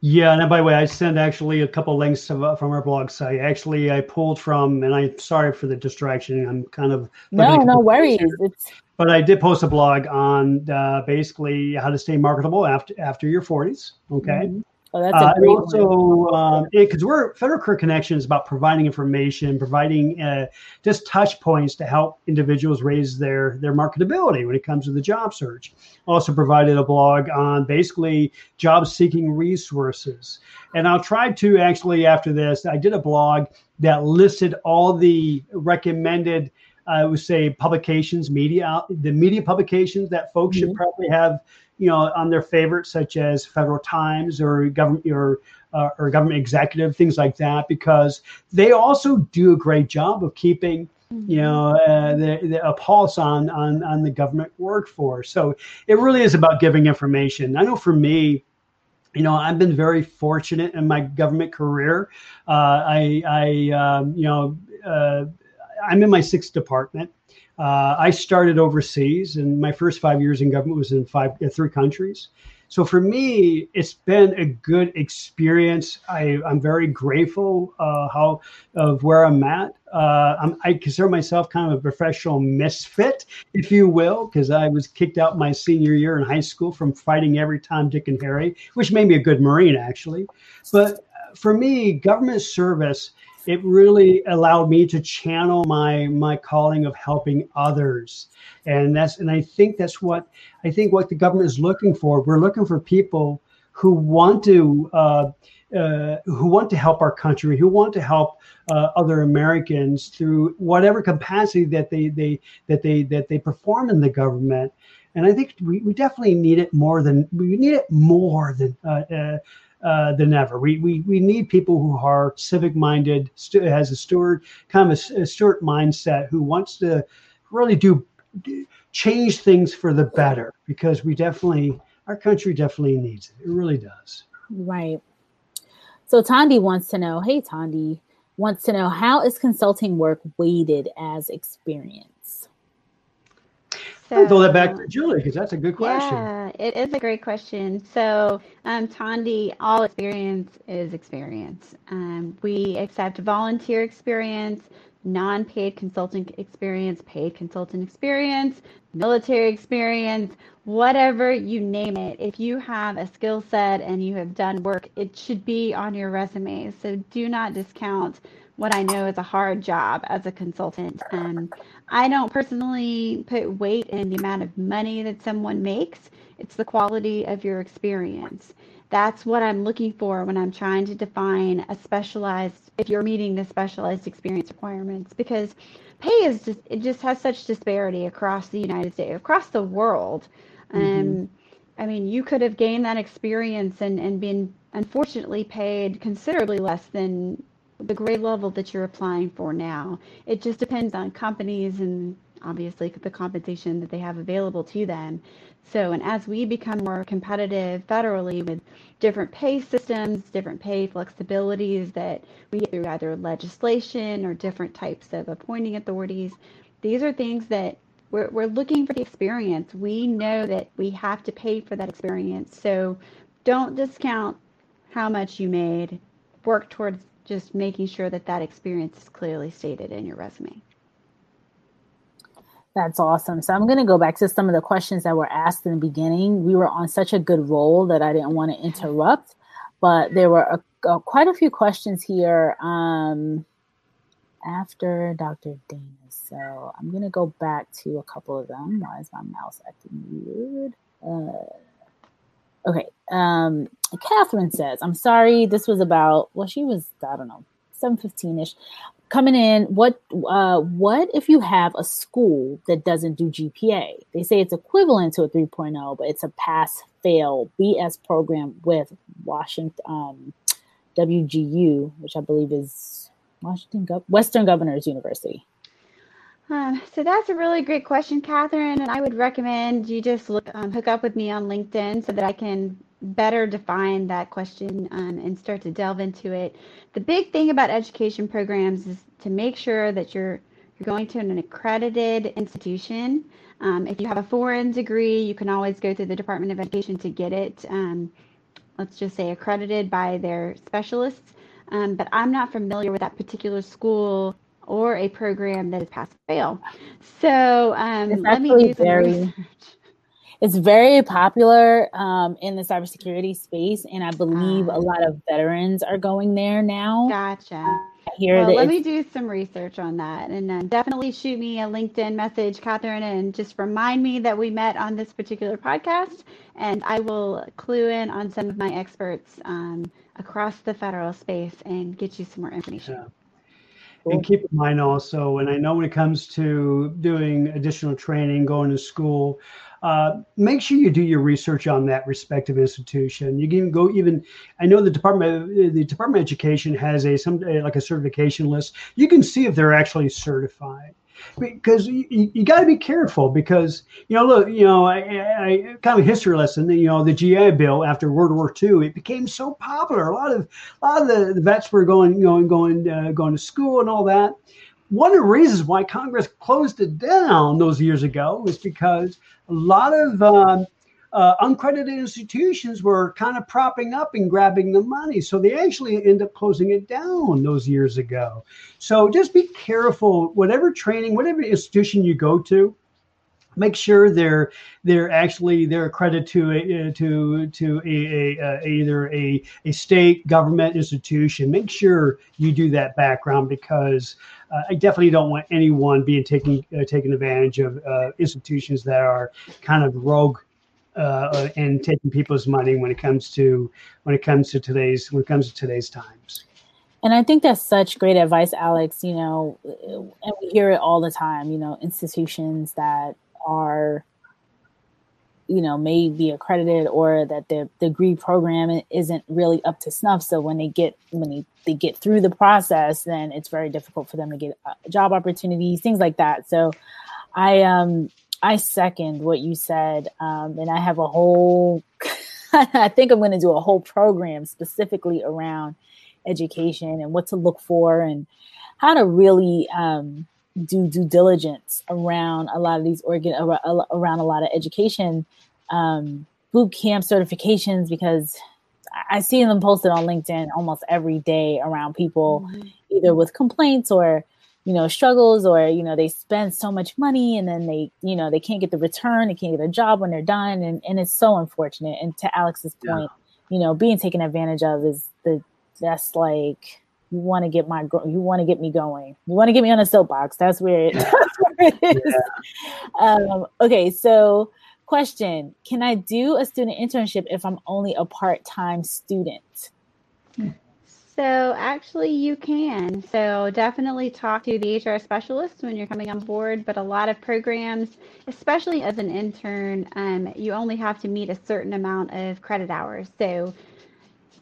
yeah, and by the way, I sent actually a couple links uh, from our blog site. Actually, I pulled from, and I'm sorry for the distraction. I'm kind of no, no worries. It's... But I did post a blog on uh, basically how to stay marketable after after your 40s. Okay. Mm-hmm. Oh, that's a uh, great also because um, we're Federal Career Connection is about providing information, providing uh, just touch points to help individuals raise their their marketability when it comes to the job search. Also provided a blog on basically job seeking resources, and I'll try to actually after this I did a blog that listed all the recommended. I would say publications, media, the media publications that folks mm-hmm. should probably have you know, on their favorites, such as Federal Times or government or uh, or government executive, things like that, because they also do a great job of keeping you know uh, the, the, a pulse on, on on the government workforce. So it really is about giving information. I know for me, you know, I've been very fortunate in my government career. Uh, I, I um, you know, uh, I'm in my sixth department. Uh, I started overseas, and my first five years in government was in five, uh, three countries. So for me, it's been a good experience. I, am very grateful uh, how of where I'm at. Uh, I'm, i consider myself kind of a professional misfit, if you will, because I was kicked out my senior year in high school from fighting every Tom, Dick, and Harry, which made me a good Marine, actually. But for me, government service it really allowed me to channel my my calling of helping others and that's and i think that's what i think what the government is looking for we're looking for people who want to uh, uh, who want to help our country, who want to help uh, other Americans through whatever capacity that they they that they that they perform in the government. And I think we, we definitely need it more than we need it more than uh, than ever. We, we we need people who are civic minded, stu- has a steward kind of a, a steward mindset, who wants to really do, do change things for the better because we definitely our country definitely needs it. It really does. Right. So Tandi wants to know, hey Tandi wants to know how is consulting work weighted as experience? So, I'll throw that back to Julie because that's a good question. Yeah, it is a great question. So, um, Tandi, all experience is experience. Um, we accept volunteer experience, non paid consulting experience, paid consultant experience, military experience, whatever you name it. If you have a skill set and you have done work, it should be on your resume. So, do not discount what I know is a hard job as a consultant. Um, I don't personally put weight in the amount of money that someone makes. It's the quality of your experience. That's what I'm looking for when I'm trying to define a specialized, if you're meeting the specialized experience requirements, because pay is just, it just has such disparity across the United States, across the world. Mm-hmm. Um, I mean, you could have gained that experience and, and been unfortunately paid considerably less than the grade level that you're applying for now. It just depends on companies and obviously the compensation that they have available to them. So, and as we become more competitive federally with different pay systems, different pay flexibilities that we get through either legislation or different types of appointing authorities, these are things that we're, we're looking for the experience. We know that we have to pay for that experience. So don't discount how much you made. Work towards just making sure that that experience is clearly stated in your resume. That's awesome. So I'm going to go back to some of the questions that were asked in the beginning. We were on such a good roll that I didn't want to interrupt, but there were a, a, quite a few questions here. Um, after Dr. Dana. So I'm gonna go back to a couple of them. Why is my mouse acting weird? Uh, okay. Um, Catherine says, "I'm sorry. This was about. Well, she was. I don't know, seven fifteen ish coming in what uh, what if you have a school that doesn't do gpa they say it's equivalent to a 3.0 but it's a pass fail bs program with washington um, wgu which i believe is washington western governors university um, so that's a really great question, Catherine, and I would recommend you just look um, hook up with me on LinkedIn so that I can better define that question um, and start to delve into it. The big thing about education programs is to make sure that you're you're going to an accredited institution. Um, if you have a foreign degree, you can always go to the Department of Education to get it. Um, let's just say accredited by their specialists. Um, but I'm not familiar with that particular school or a program that is pass fail. So um, let me do some very, research it's very popular um, in the cybersecurity space, and I believe uh, a lot of veterans are going there now. Gotcha. Here, well, let me do some research on that, and then definitely shoot me a LinkedIn message, Catherine, and just remind me that we met on this particular podcast, and I will clue in on some of my experts um, across the federal space and get you some more information. Yeah. And keep in mind also, and I know when it comes to doing additional training, going to school, uh, make sure you do your research on that respective institution. You can go even. I know the department the Department of Education has a some like a certification list. You can see if they're actually certified because you, you got to be careful because you know look you know I, I, kind of history lesson you know the GI Bill after World War II it became so popular. A lot of a lot of the, the vets were going going going uh, going to school and all that. One of the reasons why Congress closed it down those years ago was because a lot of um, uh, uncredited institutions were kind of propping up and grabbing the money. So they actually end up closing it down those years ago. So just be careful, whatever training, whatever institution you go to, make sure they're they're actually they're accredited to a to to a, a, a, either a a state government institution. Make sure you do that background because uh, I definitely don't want anyone being taken uh, taken advantage of uh, institutions that are kind of rogue uh, and taking people's money when it comes to when it comes to today's when it comes to today's times. And I think that's such great advice, Alex. You know, and we hear it all the time. You know, institutions that are you know may be accredited or that their degree program isn't really up to snuff so when they get when they, they get through the process then it's very difficult for them to get uh, job opportunities things like that so i um i second what you said um and i have a whole i think i'm going to do a whole program specifically around education and what to look for and how to really um do due diligence around a lot of these organ around a lot of education um, boot camp certifications because I see them posted on LinkedIn almost every day around people mm-hmm. either with complaints or you know struggles or you know they spend so much money and then they you know they can't get the return they can't get a job when they're done. And, and it's so unfortunate. And to alex's point yeah. you know being taken advantage of is the that's like you want to get my you want to get me going. You want to get me on a soapbox. That's where it, that's where it is. Yeah. um, okay so question can i do a student internship if i'm only a part-time student so actually you can so definitely talk to the hr specialist when you're coming on board but a lot of programs especially as an intern um, you only have to meet a certain amount of credit hours so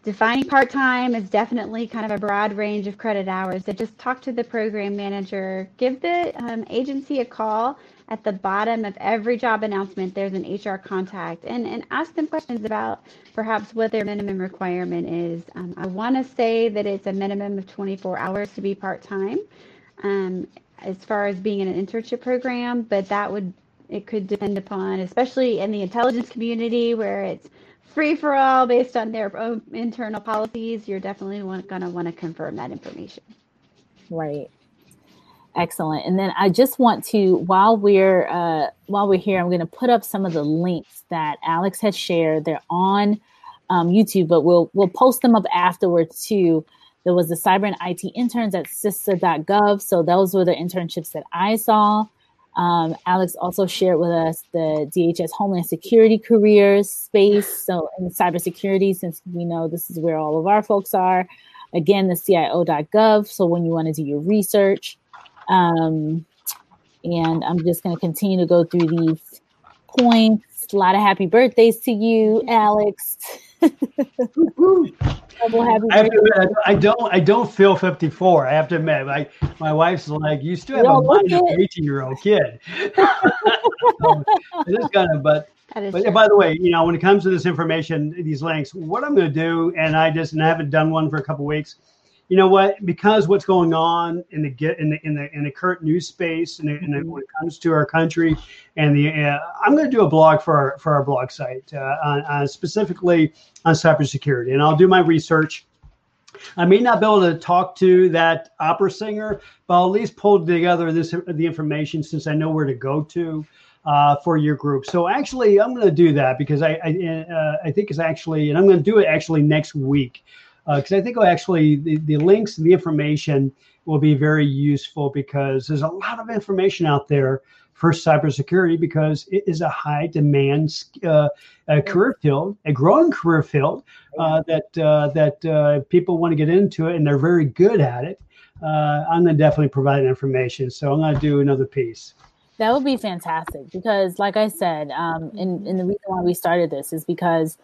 Defining part time is definitely kind of a broad range of credit hours. So just talk to the program manager, give the um, agency a call. At the bottom of every job announcement, there's an HR contact and, and ask them questions about perhaps what their minimum requirement is. Um, I want to say that it's a minimum of 24 hours to be part time um, as far as being in an internship program, but that would it could depend upon, especially in the intelligence community where it's free for all based on their own internal policies, you're definitely going to want to confirm that information. Right. Excellent. And then I just want to, while we're uh, while we're here, I'm going to put up some of the links that Alex has shared. They're on um, YouTube, but we'll we'll post them up afterwards too. There was the cyber and IT interns at CISA.gov. So those were the internships that I saw. Um, Alex also shared with us the DHS Homeland Security careers space. So in cybersecurity, since we know this is where all of our folks are. Again, the CIO.gov. So when you want to do your research. Um, and I'm just going to continue to go through these points. A lot of happy birthdays to you, Alex. I, admit, I, don't. I don't feel 54. I have to admit. My my wife's like, you still have a mind of an 18 year old kid. so it is kind of, but. But true. by the way, you know, when it comes to this information, these links, what I'm going to do, and I just and I haven't done one for a couple weeks, you know what? Because what's going on in the get in the in the in the current news space, and, mm-hmm. when it comes to our country, and the uh, I'm going to do a blog for our for our blog site, uh, on, on specifically on cybersecurity, and I'll do my research. I may not be able to talk to that opera singer, but I'll at least pull together this the information since I know where to go to. Uh, for your group. So actually, I'm going to do that because I I, uh, I think it's actually, and I'm going to do it actually next week because uh, I think actually the, the links and the information will be very useful because there's a lot of information out there for cybersecurity because it is a high demand uh, a career field, a growing career field uh, that uh, that uh, people want to get into it and they're very good at it. Uh, I'm going to definitely provide information, so I'm going to do another piece. That would be fantastic because, like I said, um, and, and the reason why we started this is because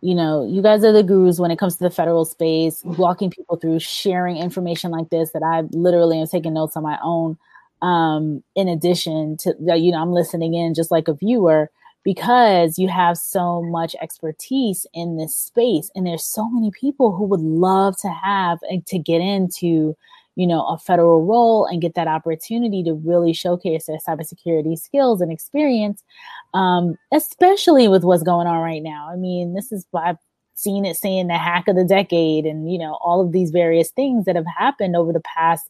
you know, you guys are the gurus when it comes to the federal space, walking people through, sharing information like this that I literally am taking notes on my own. Um, in addition to that, you know, I'm listening in just like a viewer because you have so much expertise in this space, and there's so many people who would love to have to get into you know, a federal role and get that opportunity to really showcase their cybersecurity skills and experience, um, especially with what's going on right now. I mean, this is I've seen it saying the hack of the decade, and you know, all of these various things that have happened over the past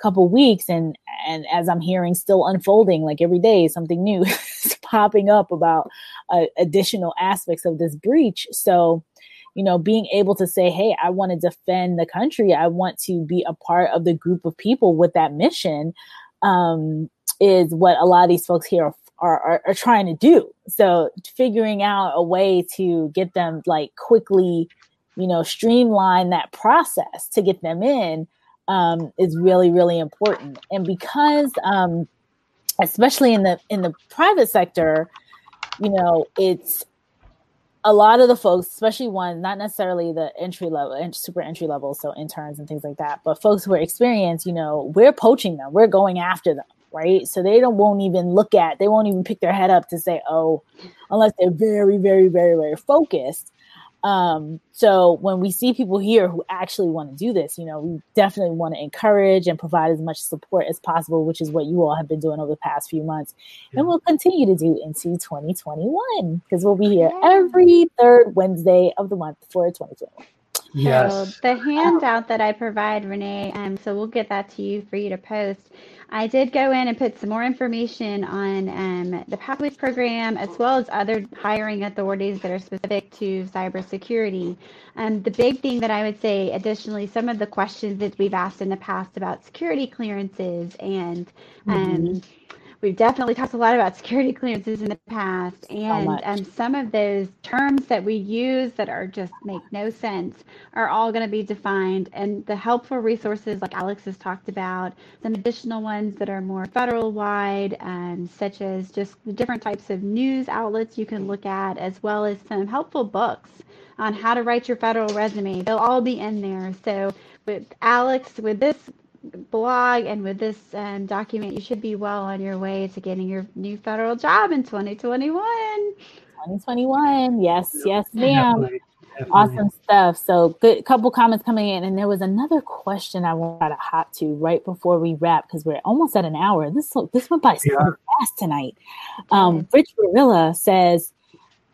couple weeks and and as i'm hearing still unfolding like every day something new is popping up about uh, additional aspects of this breach so you know, being able to say, hey, I want to defend the country, I want to be a part of the group of people with that mission, um, is what a lot of these folks here are, are, are trying to do. So figuring out a way to get them like quickly, you know, streamline that process to get them in um, is really, really important. And because, um, especially in the in the private sector, you know, it's a lot of the folks, especially ones not necessarily the entry level, and super entry level, so interns and things like that, but folks who are experienced, you know, we're poaching them, we're going after them, right? So they don't won't even look at, they won't even pick their head up to say, oh, unless they're very, very, very, very focused. Um, so when we see people here who actually want to do this, you know, we definitely want to encourage and provide as much support as possible, which is what you all have been doing over the past few months. Yeah. And we'll continue to do into 2021 because we'll be here every third Wednesday of the month for 2021. Yes. So the handout that I provide, Renee, um, so we'll get that to you for you to post. I did go in and put some more information on um, the Pathways program as well as other hiring authorities that are specific to cybersecurity. Um, the big thing that I would say, additionally, some of the questions that we've asked in the past about security clearances and um, mm-hmm we've definitely talked a lot about security clearances in the past and so um, some of those terms that we use that are just make no sense are all going to be defined and the helpful resources like alex has talked about some additional ones that are more federal wide um, such as just the different types of news outlets you can look at as well as some helpful books on how to write your federal resume. They'll all be in there. So with alex with this blog and with this um, document, you should be well on your way to getting your new federal job in 2021. 2021. Yes, yes, ma'am. Definitely, definitely. Awesome stuff. So, good couple comments coming in, and there was another question I wanted to hop to right before we wrap because we're almost at an hour. This this went by so yeah. fast tonight. Um, Rich Gorilla says,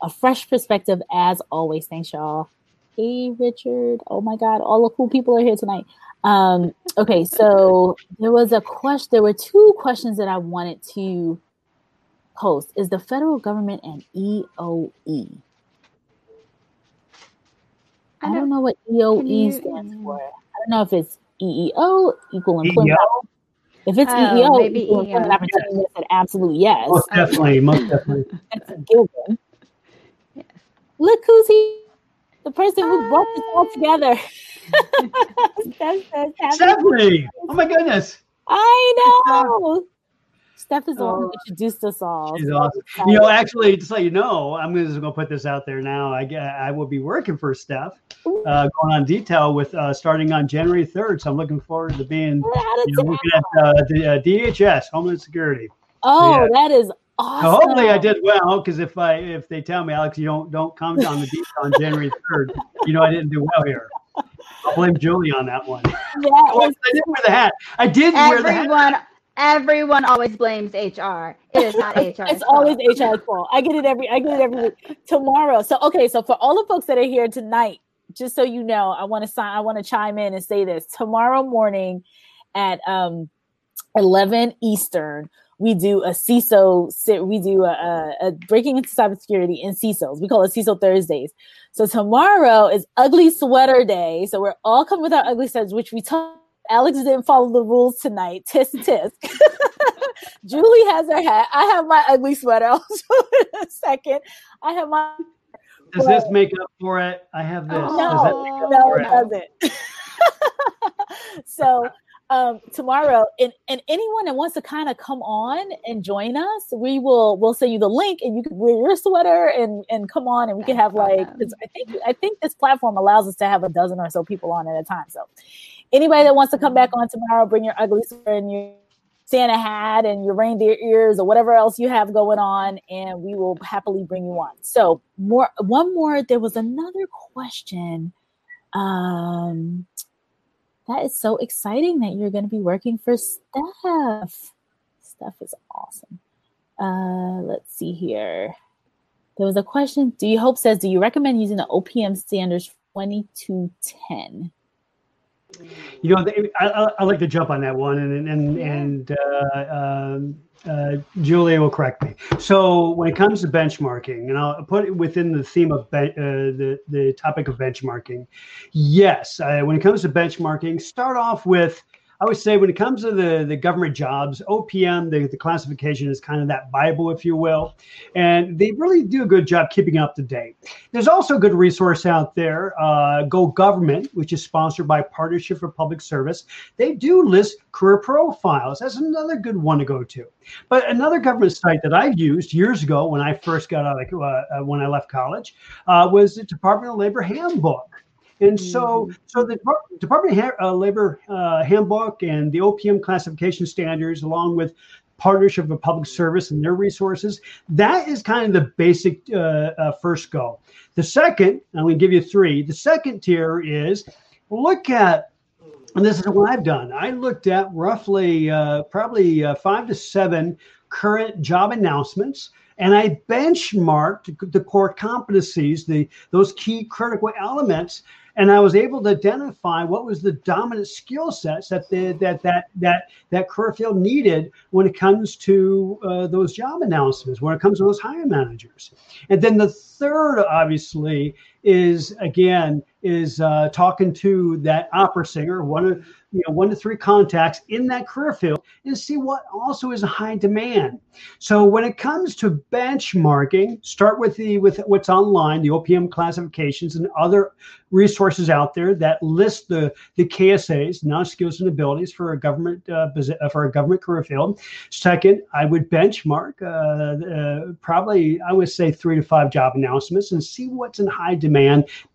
"A fresh perspective as always." Thanks, y'all. Hey, Richard. Oh my God, all the cool people are here tonight. Um, okay, so there was a question. There were two questions that I wanted to post. Is the federal government an EOE? I don't know what EOE you- stands for. I don't know if it's EEO, equal employment. EEO? If it's Oh, EEO, maybe equal employment opportunity, that's an absolute yes. Most definitely, most definitely. That's a given. Yes. Look who's here. The person who brought this all together. Steph says, Stephanie! Oh my goodness. I know. Steph is the one who Oh. introduced us all. She's so awesome. You know, actually, just let you know, I'm just going to put this out there now. I, I will be working for Steph, uh, going on detail with uh, starting on January 3rd. So I'm looking forward to being We're out of you know, looking at uh, the uh, DHS, Homeland Security. Oh, yeah. that is So awesome. hopefully, I did well because if I if they tell me, Alex, you don't don't come on the beach on January 3rd, you know I didn't do well here. I'll blame Julie on that one. That Oh, was I didn't wear the hat. I did wear the hat. Everyone, everyone always blames HR. It is not HR. it's always HR's fault. I get it every I get it every week. Tomorrow. So okay, so for all the folks that are here tonight, just so you know, I want to sign I want to chime in and say this. Tomorrow morning at um 11 Eastern, we do a CISO sit we do a, a, breaking into cybersecurity in CISOs. We call it CISO Thursdays. So tomorrow is ugly sweater day. So we're all coming with our ugly sweaters, which we told Alex didn't follow the rules tonight. Tisk tisk. Julie has her hat. I have my ugly sweater. I'll show it in a second. I have my Does this make up for it? I have this. Oh, Does that make up no, for it it? doesn't. so um, tomorrow, and, and anyone that wants to kind of come on and join us, we will we'll send you the link, and you can wear your sweater and and come on, and we can have like I think I think this platform allows us to have a dozen or so people on at a time. So anybody that wants to come back on tomorrow, bring your ugly sweater and your Santa hat and your reindeer ears or whatever else you have going on, and we will happily bring you on. So more one more. There was another question. Um, that is so exciting that you're going to be working for Steph. Steph is awesome. Uh, let's see here. There was a question. Do you hope says, do you recommend using the OPM standards 2210? You know, I, I, I like to jump on that one, and and and uh, um, uh, Julie will correct me. So when it comes to benchmarking, and I'll put it within the theme of ben, uh, the the topic of benchmarking. Yes, uh, when it comes to benchmarking, start off with. I would say when it comes to the, the government jobs, OPM, the, the classification is kind of that Bible, if you will. And they really do a good job keeping up to date. There's also a good resource out there, uh, Go Government, which is sponsored by Partnership for Public Service. They do list career profiles. That's another good one to go to. But another government site that I've used years ago when I first got out, like uh, uh, when I left college, uh, was the Department of Labor Handbook. And so, so the Department of Ha- uh, Labor uh, Handbook and the OPM classification standards, along with Partnership for Public Service and their resources, that is kind of the basic uh, uh, first go. The second, I'm going to give you three. The second tier is look at, and this is what I've done. I looked at roughly uh, probably uh, five to seven current job announcements and I benchmarked the core competencies, the those key critical elements, and I was able to identify what was the dominant skill sets that the, that that that that career field needed when it comes to uh, those job announcements, when it comes to those hiring managers. And then the third, obviously, is again is uh, talking to that opera singer, one of you know one to three contacts in that career field, and see what also is a high demand. So when it comes to benchmarking, start with the with what's online, the OPM classifications and other resources out there that list the the KSAs, non skills and abilities for a government uh, for a government career field. Second, I would benchmark uh, uh, probably I would say three to five job announcements and see what's in high demand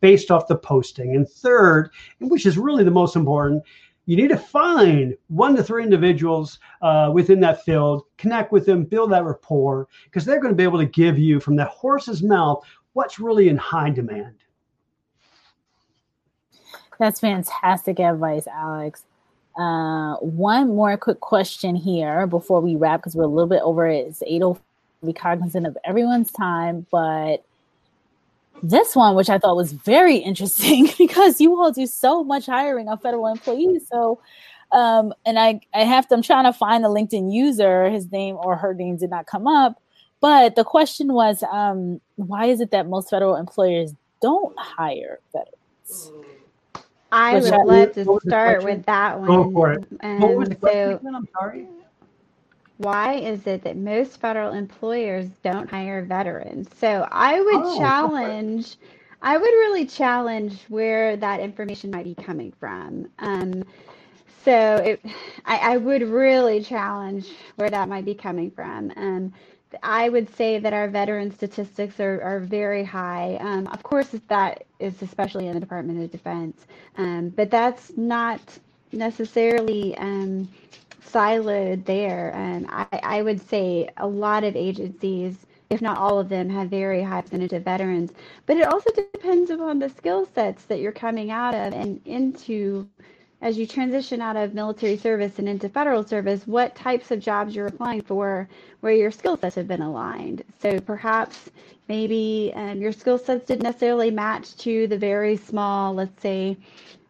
based off the posting. And third, and which is really the most important, you need to find one to three individuals uh, within that field, connect with them, build that rapport, because they're going to be able to give you from the horse's mouth what's really in high demand. That's fantastic advice, Alex. Uh, one more quick question here before we wrap, because we're a little bit over it. It's 8.04. Be cognizant of everyone's time, but this one, which I thought was very interesting because you all do so much hiring of federal employees. So, um, and I, I have to, I'm trying to find a LinkedIn user, his name or her name did not come up. But the question was, um, why is it that most federal employers don't hire veterans? I would love to start with that one. Go for it. Um, what was the so, question? I'm sorry. Why is it that most federal employers don't hire veterans? So I would Oh, challenge, I would really challenge where that information might be coming from. Um, so it, I, I would really challenge where that might be coming from. Um, I would say that our veteran statistics are, are very high. Um, of course, that is especially in the Department of Defense, um, but that's not necessarily um, siloed there. And I, I would say a lot of agencies, if not all of them, have very high percentage of veterans. But it also depends upon the skill sets that you're coming out of and into as you transition out of military service and into federal service, what types of jobs you're applying for where your skill sets have been aligned. So perhaps maybe um, your skill sets didn't necessarily match to the very small, let's say,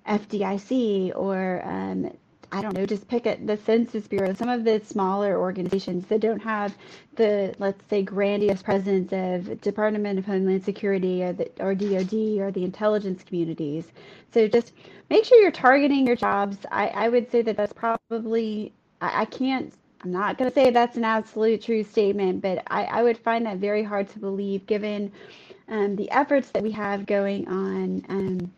FDIC or um, I don't know, just pick at the Census Bureau, some of the smaller organizations that don't have the, let's say, grandiose presence of Department of Homeland Security or, the, or DoD or the intelligence communities. So just make sure you're targeting your jobs. I, I would say that that's probably, I, I can't, I'm not going to say that's an absolute true statement, but I, I would find that very hard to believe given um, the efforts that we have going on. Um,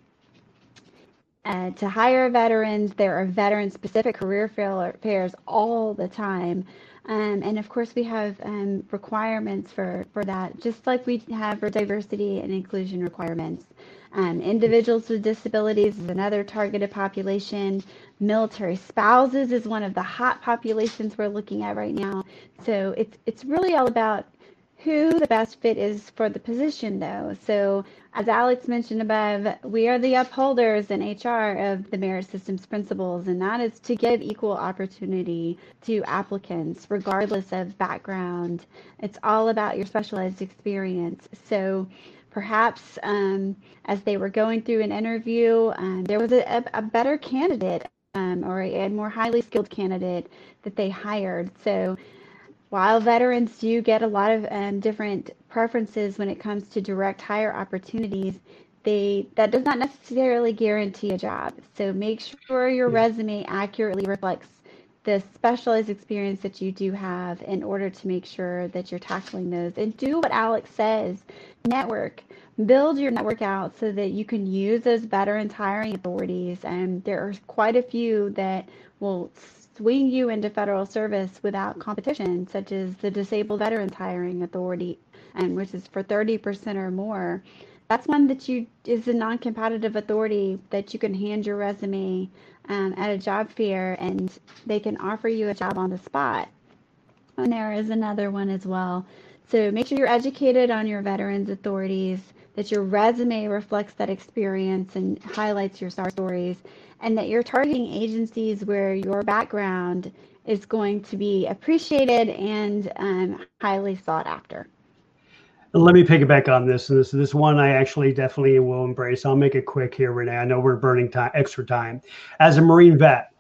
uh, to hire veterans. There are veteran specific career fairs all the time. Um, and of course, we have um, requirements for, for that, just like we have for diversity and inclusion requirements. Um, individuals with disabilities is another targeted population. Military spouses is one of the hot populations we're looking at right now. So it's it's really all about who the best fit is for the position, though. So as Alex mentioned above, we are the upholders in HR of the merit systems principles, and that is to give equal opportunity to applicants, regardless of background. It's all about your specialized experience. So perhaps um, as they were going through an interview, um, there was a, a better candidate um, or a more highly skilled candidate that they hired. So while veterans do get a lot of um, different preferences when it comes to direct hire opportunities, they that does not necessarily guarantee a job. So make sure your hmm. resume accurately reflects the specialized experience that you do have in order to make sure that you're tackling those. And do what Alex says network. Build your network out so that you can use those veterans hiring authorities. And there are quite a few that will swing you into federal service without competition such as the disabled veterans hiring authority and which is for 30% or more that's one that you is a non-competitive authority that you can hand your resume um, at a job fair and they can offer you a job on the spot. And there is another one as well. So make sure you're educated on your veterans authorities, that your resume reflects that experience and highlights your star stories, and that you're targeting agencies where your background is going to be appreciated and um, highly sought after. Let me piggyback on this. And this this one I actually definitely will embrace. I'll make it quick here, Renee. I know we're burning time, extra time. As a Marine vet,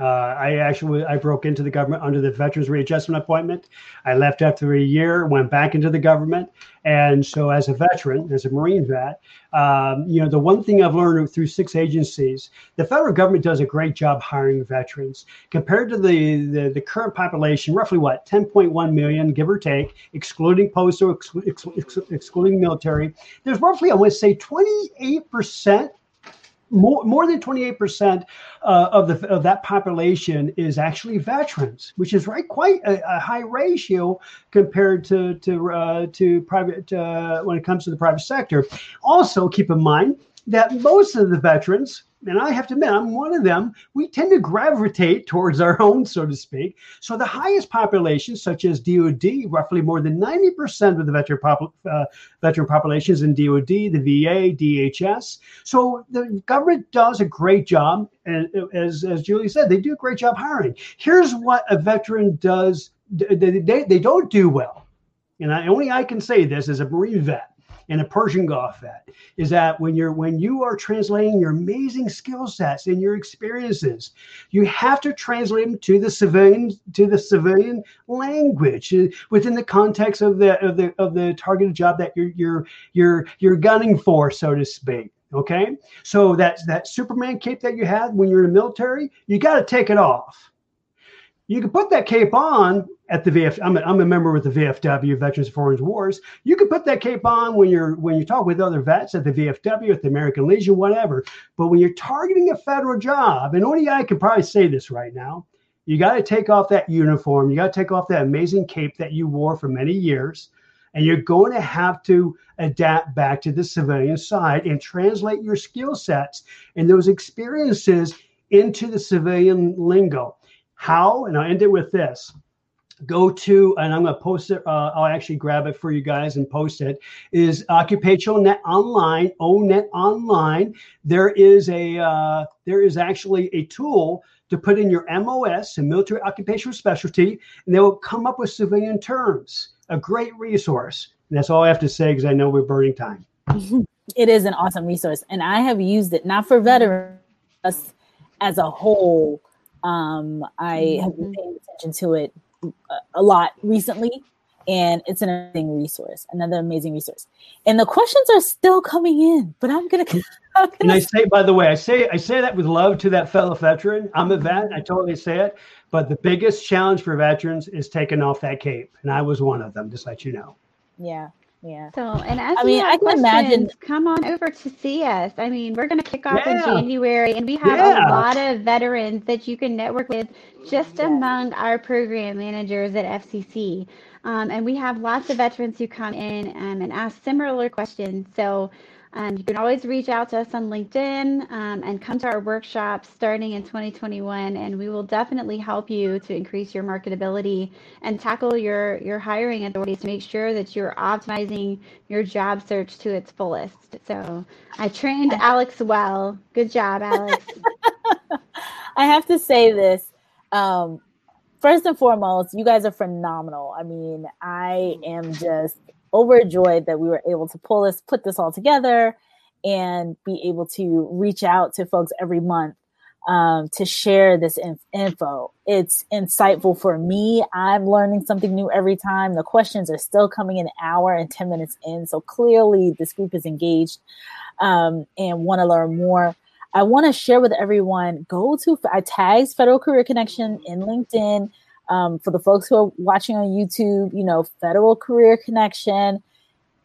uh, I actually I broke into the government under the Veterans Readjustment Appointment. I left after a year, went back into the government, and so as a veteran, as a Marine vet, um, you know the one thing I've learned through six agencies, the federal government does a great job hiring veterans compared to the the, the current population, roughly what 10.1 million, give or take, excluding postal, ex, ex, ex, excluding military. There's roughly I to say 28 percent more, more than 28% uh, of the of that population is actually veterans, which is right quite a, a high ratio compared to to uh, to private uh, when it comes to the private sector. Also, keep in mind that most of the veterans and I have to admit, I'm one of them. We tend to gravitate towards our own, so to speak. So the highest populations, such as DoD, roughly more than 90% of the veteran, pop, uh, veteran populations in DoD, the VA, DHS. So the government does a great job, and as as Julie said, they do a great job hiring. Here's what a veteran does; they, they, they don't do well, and I, only I can say this as a Marine vet and a Persian Gulf vet is that when you're when you are translating your amazing skill sets and your experiences, you have to translate them to the civilian to the civilian language uh, within the context of the of the of the targeted job that you're you're you're you're gunning for, so to speak. Okay, so that's that Superman cape that you had when you're in the military. You got to take it off. You can put that cape on at the VF. I'm a, I'm a member with the VFW, Veterans of Foreign Wars. You can put that cape on when you're when you talk with other vets at the VFW, at the American Legion, whatever. But when you're targeting a federal job, and only I can probably say this right now, you got to take off that uniform. You got to take off that amazing cape that you wore for many years and you're going to have to adapt back to the civilian side and translate your skill sets and those experiences into the civilian lingo. How? And I'll end it with this. Go to, and I'm going to post it. Uh, I'll actually grab it for you guys and post it. Is Occupational Net Online, ONET Online. There is a, uh, there is actually a tool to put in your MOS, and military occupational specialty, and they will come up with civilian terms a great resource. And that's all I have to say because I know we're burning time. it is an awesome resource. And I have used it not for veterans as a whole. Um, I have been mm-hmm. paying attention to it a lot recently, and it's an amazing resource, another amazing resource. And the questions are still coming in, but I'm gonna. I'm gonna and I say, by the way, I say I say that with love to that fellow veteran. I'm a vet. I totally say it. But the biggest challenge for veterans is taking off that cape, and I was one of them. Just let you know. Yeah, yeah. So, and as I mean, I can imagine. Come on over to see us. I mean, we're going to kick off yeah. in January, and we have yeah. a lot of veterans that you can network with just yeah. among our program managers at FCC. Um, and we have lots of veterans who come in um, and ask similar questions. So um, you can always reach out to us on LinkedIn um, and come to our workshops starting in 2021, and we will definitely help you to increase your marketability and tackle your, your hiring authorities to make sure that you're optimizing your job search to its fullest. So I trained Alex well. Good job, Alex. I have to say this. Um, first and foremost, you guys are phenomenal. I mean, I am just overjoyed that we were able to pull this, put this all together, and be able to reach out to folks every month um, to share this inf- info. It's insightful for me. I'm learning something new every time. The questions are still coming an hour and 10 minutes in. So clearly, this group is engaged um, and want to learn more. I want to share with everyone go to, I tagged Federal Career Connection in LinkedIn. Um, for the folks who are watching on YouTube, you know, Federal Career Connection,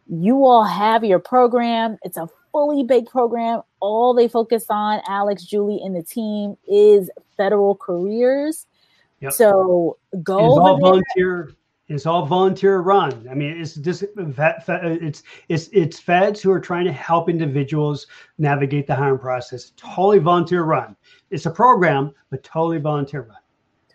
you all have your program. It's a fully baked program. All they focus on, Alex, Julie, and the team, is federal careers. Yep. So go. It's all volunteer. It's all volunteer run. I mean, it's just it's it's it's feds who are trying to help individuals navigate the hiring process. Totally volunteer run. It's a program, but totally volunteer run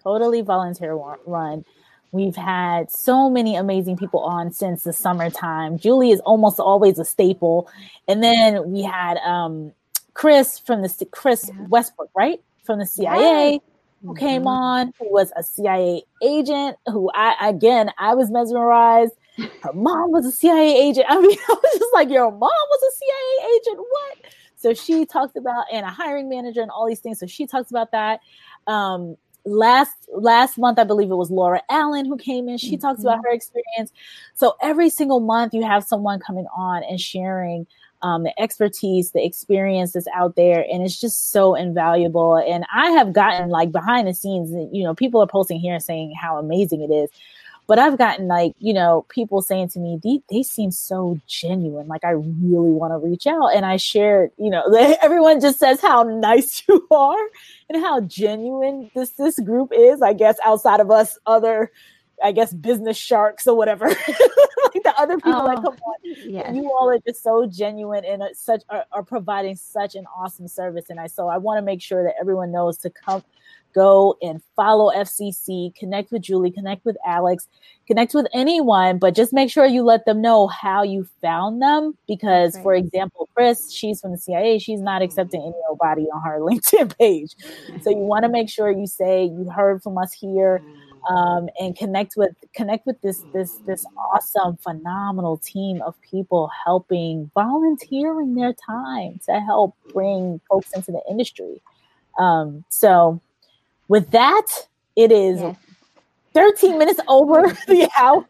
totally volunteer run. We've had so many amazing people on since the summertime. Julie is almost always a staple. And then we had um, Chris from the Chris yeah. Westbrook, right? From the CIA. Yeah. Who came mm-hmm. on? Who was a CIA agent? Who I again I was mesmerized. Her mom was a CIA agent. I mean, I was just like, your mom was a CIA agent. What? So she talked about and a hiring manager and all these things. So she talks about that. Um, last last month i believe it was laura allen who came in she mm-hmm. talks about mm-hmm. her experience so every single month you have someone coming on and sharing um, the expertise the experience that's out there and it's just so invaluable and i have gotten like behind the scenes you know people are posting here saying how amazing it is but I've gotten like, you know, people saying to me, they, they seem so genuine. Like I really want to reach out. And I shared, you know, everyone just says how nice you are and how genuine this this group is, I guess, outside of us other I guess business sharks or whatever. like the other people oh, that come on. Yes. You all are just so genuine and uh, such are, are providing such an awesome service. And I so I want to make sure that everyone knows to come go and follow FCC, connect with Julie, connect with Alex, connect with anyone, but just make sure you let them know how you found them. Because, right. for example, Chris, she's from the CIA, she's not accepting mm-hmm. any nobody on her LinkedIn page. So you want to make sure you say you heard from us here. Um, and connect with connect with this this this awesome phenomenal team of people helping volunteering their time to help bring folks into the industry um, so with that, it is yes. 13 minutes over the hour.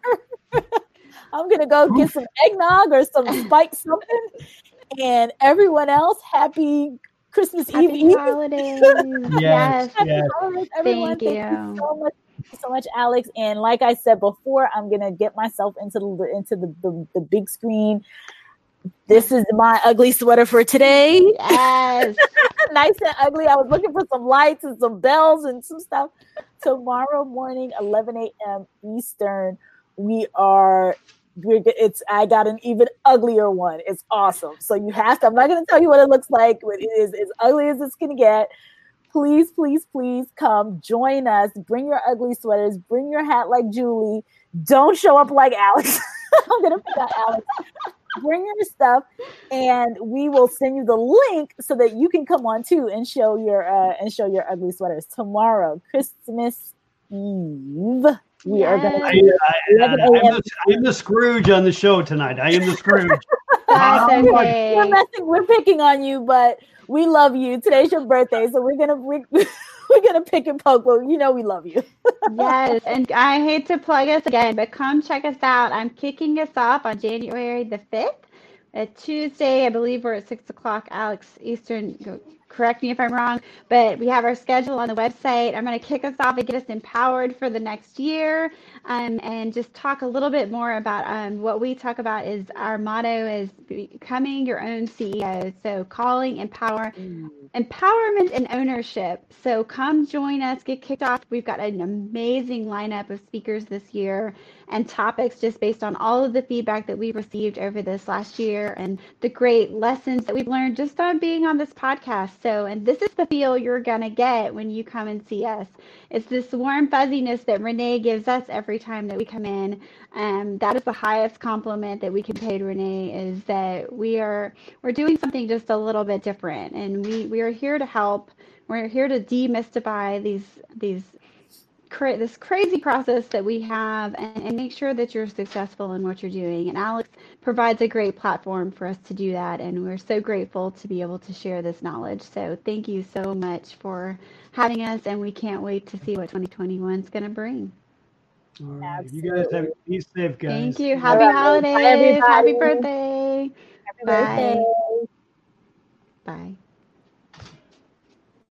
I'm gonna go get some eggnog or some spiked something And everyone else, happy Christmas Happy Eve. holidays. Yes, yes. Happy holidays, everyone. Thank you you. so much. Thank you so much, Alex. And like I said before, I'm gonna get myself into the into the, the, the big screen. This is my ugly sweater for today. Yes. nice and ugly. I was looking for some lights and some bells and some stuff. Tomorrow morning, 11 a.m. Eastern, we are. We're, it's I got an even uglier one. It's awesome. So you have to. I'm not going to tell you what it looks like, but it is as ugly as it's going to get. Please, please, please come join us. Bring your ugly sweaters. Bring your hat like Julie. Don't show up like Alex. I'm gonna pick out Alex. Bring your stuff, and we will send you the link so that you can come on too and show your uh, and show your ugly sweaters tomorrow, Christmas Eve. We are gonna. I, 11 I'm, a.m. the, I'm the Scrooge on the show tonight. I am the Scrooge. That's okay. We're messing. We're picking on you, but we love you. Today's your birthday, so we're gonna we, we're gonna pick and poke. But you know we love you. Yes, and I hate to plug us again, but come check us out. I'm kicking us off on January the 5th. A Tuesday, I believe we're at 6 o'clock, Alex Eastern. Correct me if I'm wrong, but we have our schedule on the website. I'm going to kick us off and get us empowered for the next year um, and just talk a little bit more about um, what we talk about is our motto is becoming your own CEO. So calling, empower, empowerment and ownership. So come join us, get kicked off. We've got an amazing lineup of speakers this year and topics just based on all of the feedback that we've received over this last year and the great lessons that we've learned just on being on this podcast. So, and this is the feel you're going to get when you come and see us. It's this warm fuzziness that Renee gives us every time that we come in. Um, that is the highest compliment that we can pay to Renee is that we are we're doing something just a little bit different. And we we are here to help. We're here to demystify these these cra- this crazy process that we have and, and make sure that you're successful in what you're doing. And alex provides a great platform for us to do that. And we're so grateful to be able to share this knowledge. So thank you so much for having us. And we can't wait to see what 2021 is going to bring right. You guys have be safe, guys. thank you happy right. Bye, holidays happy everybody. birthday Happy Bye. birthday. bye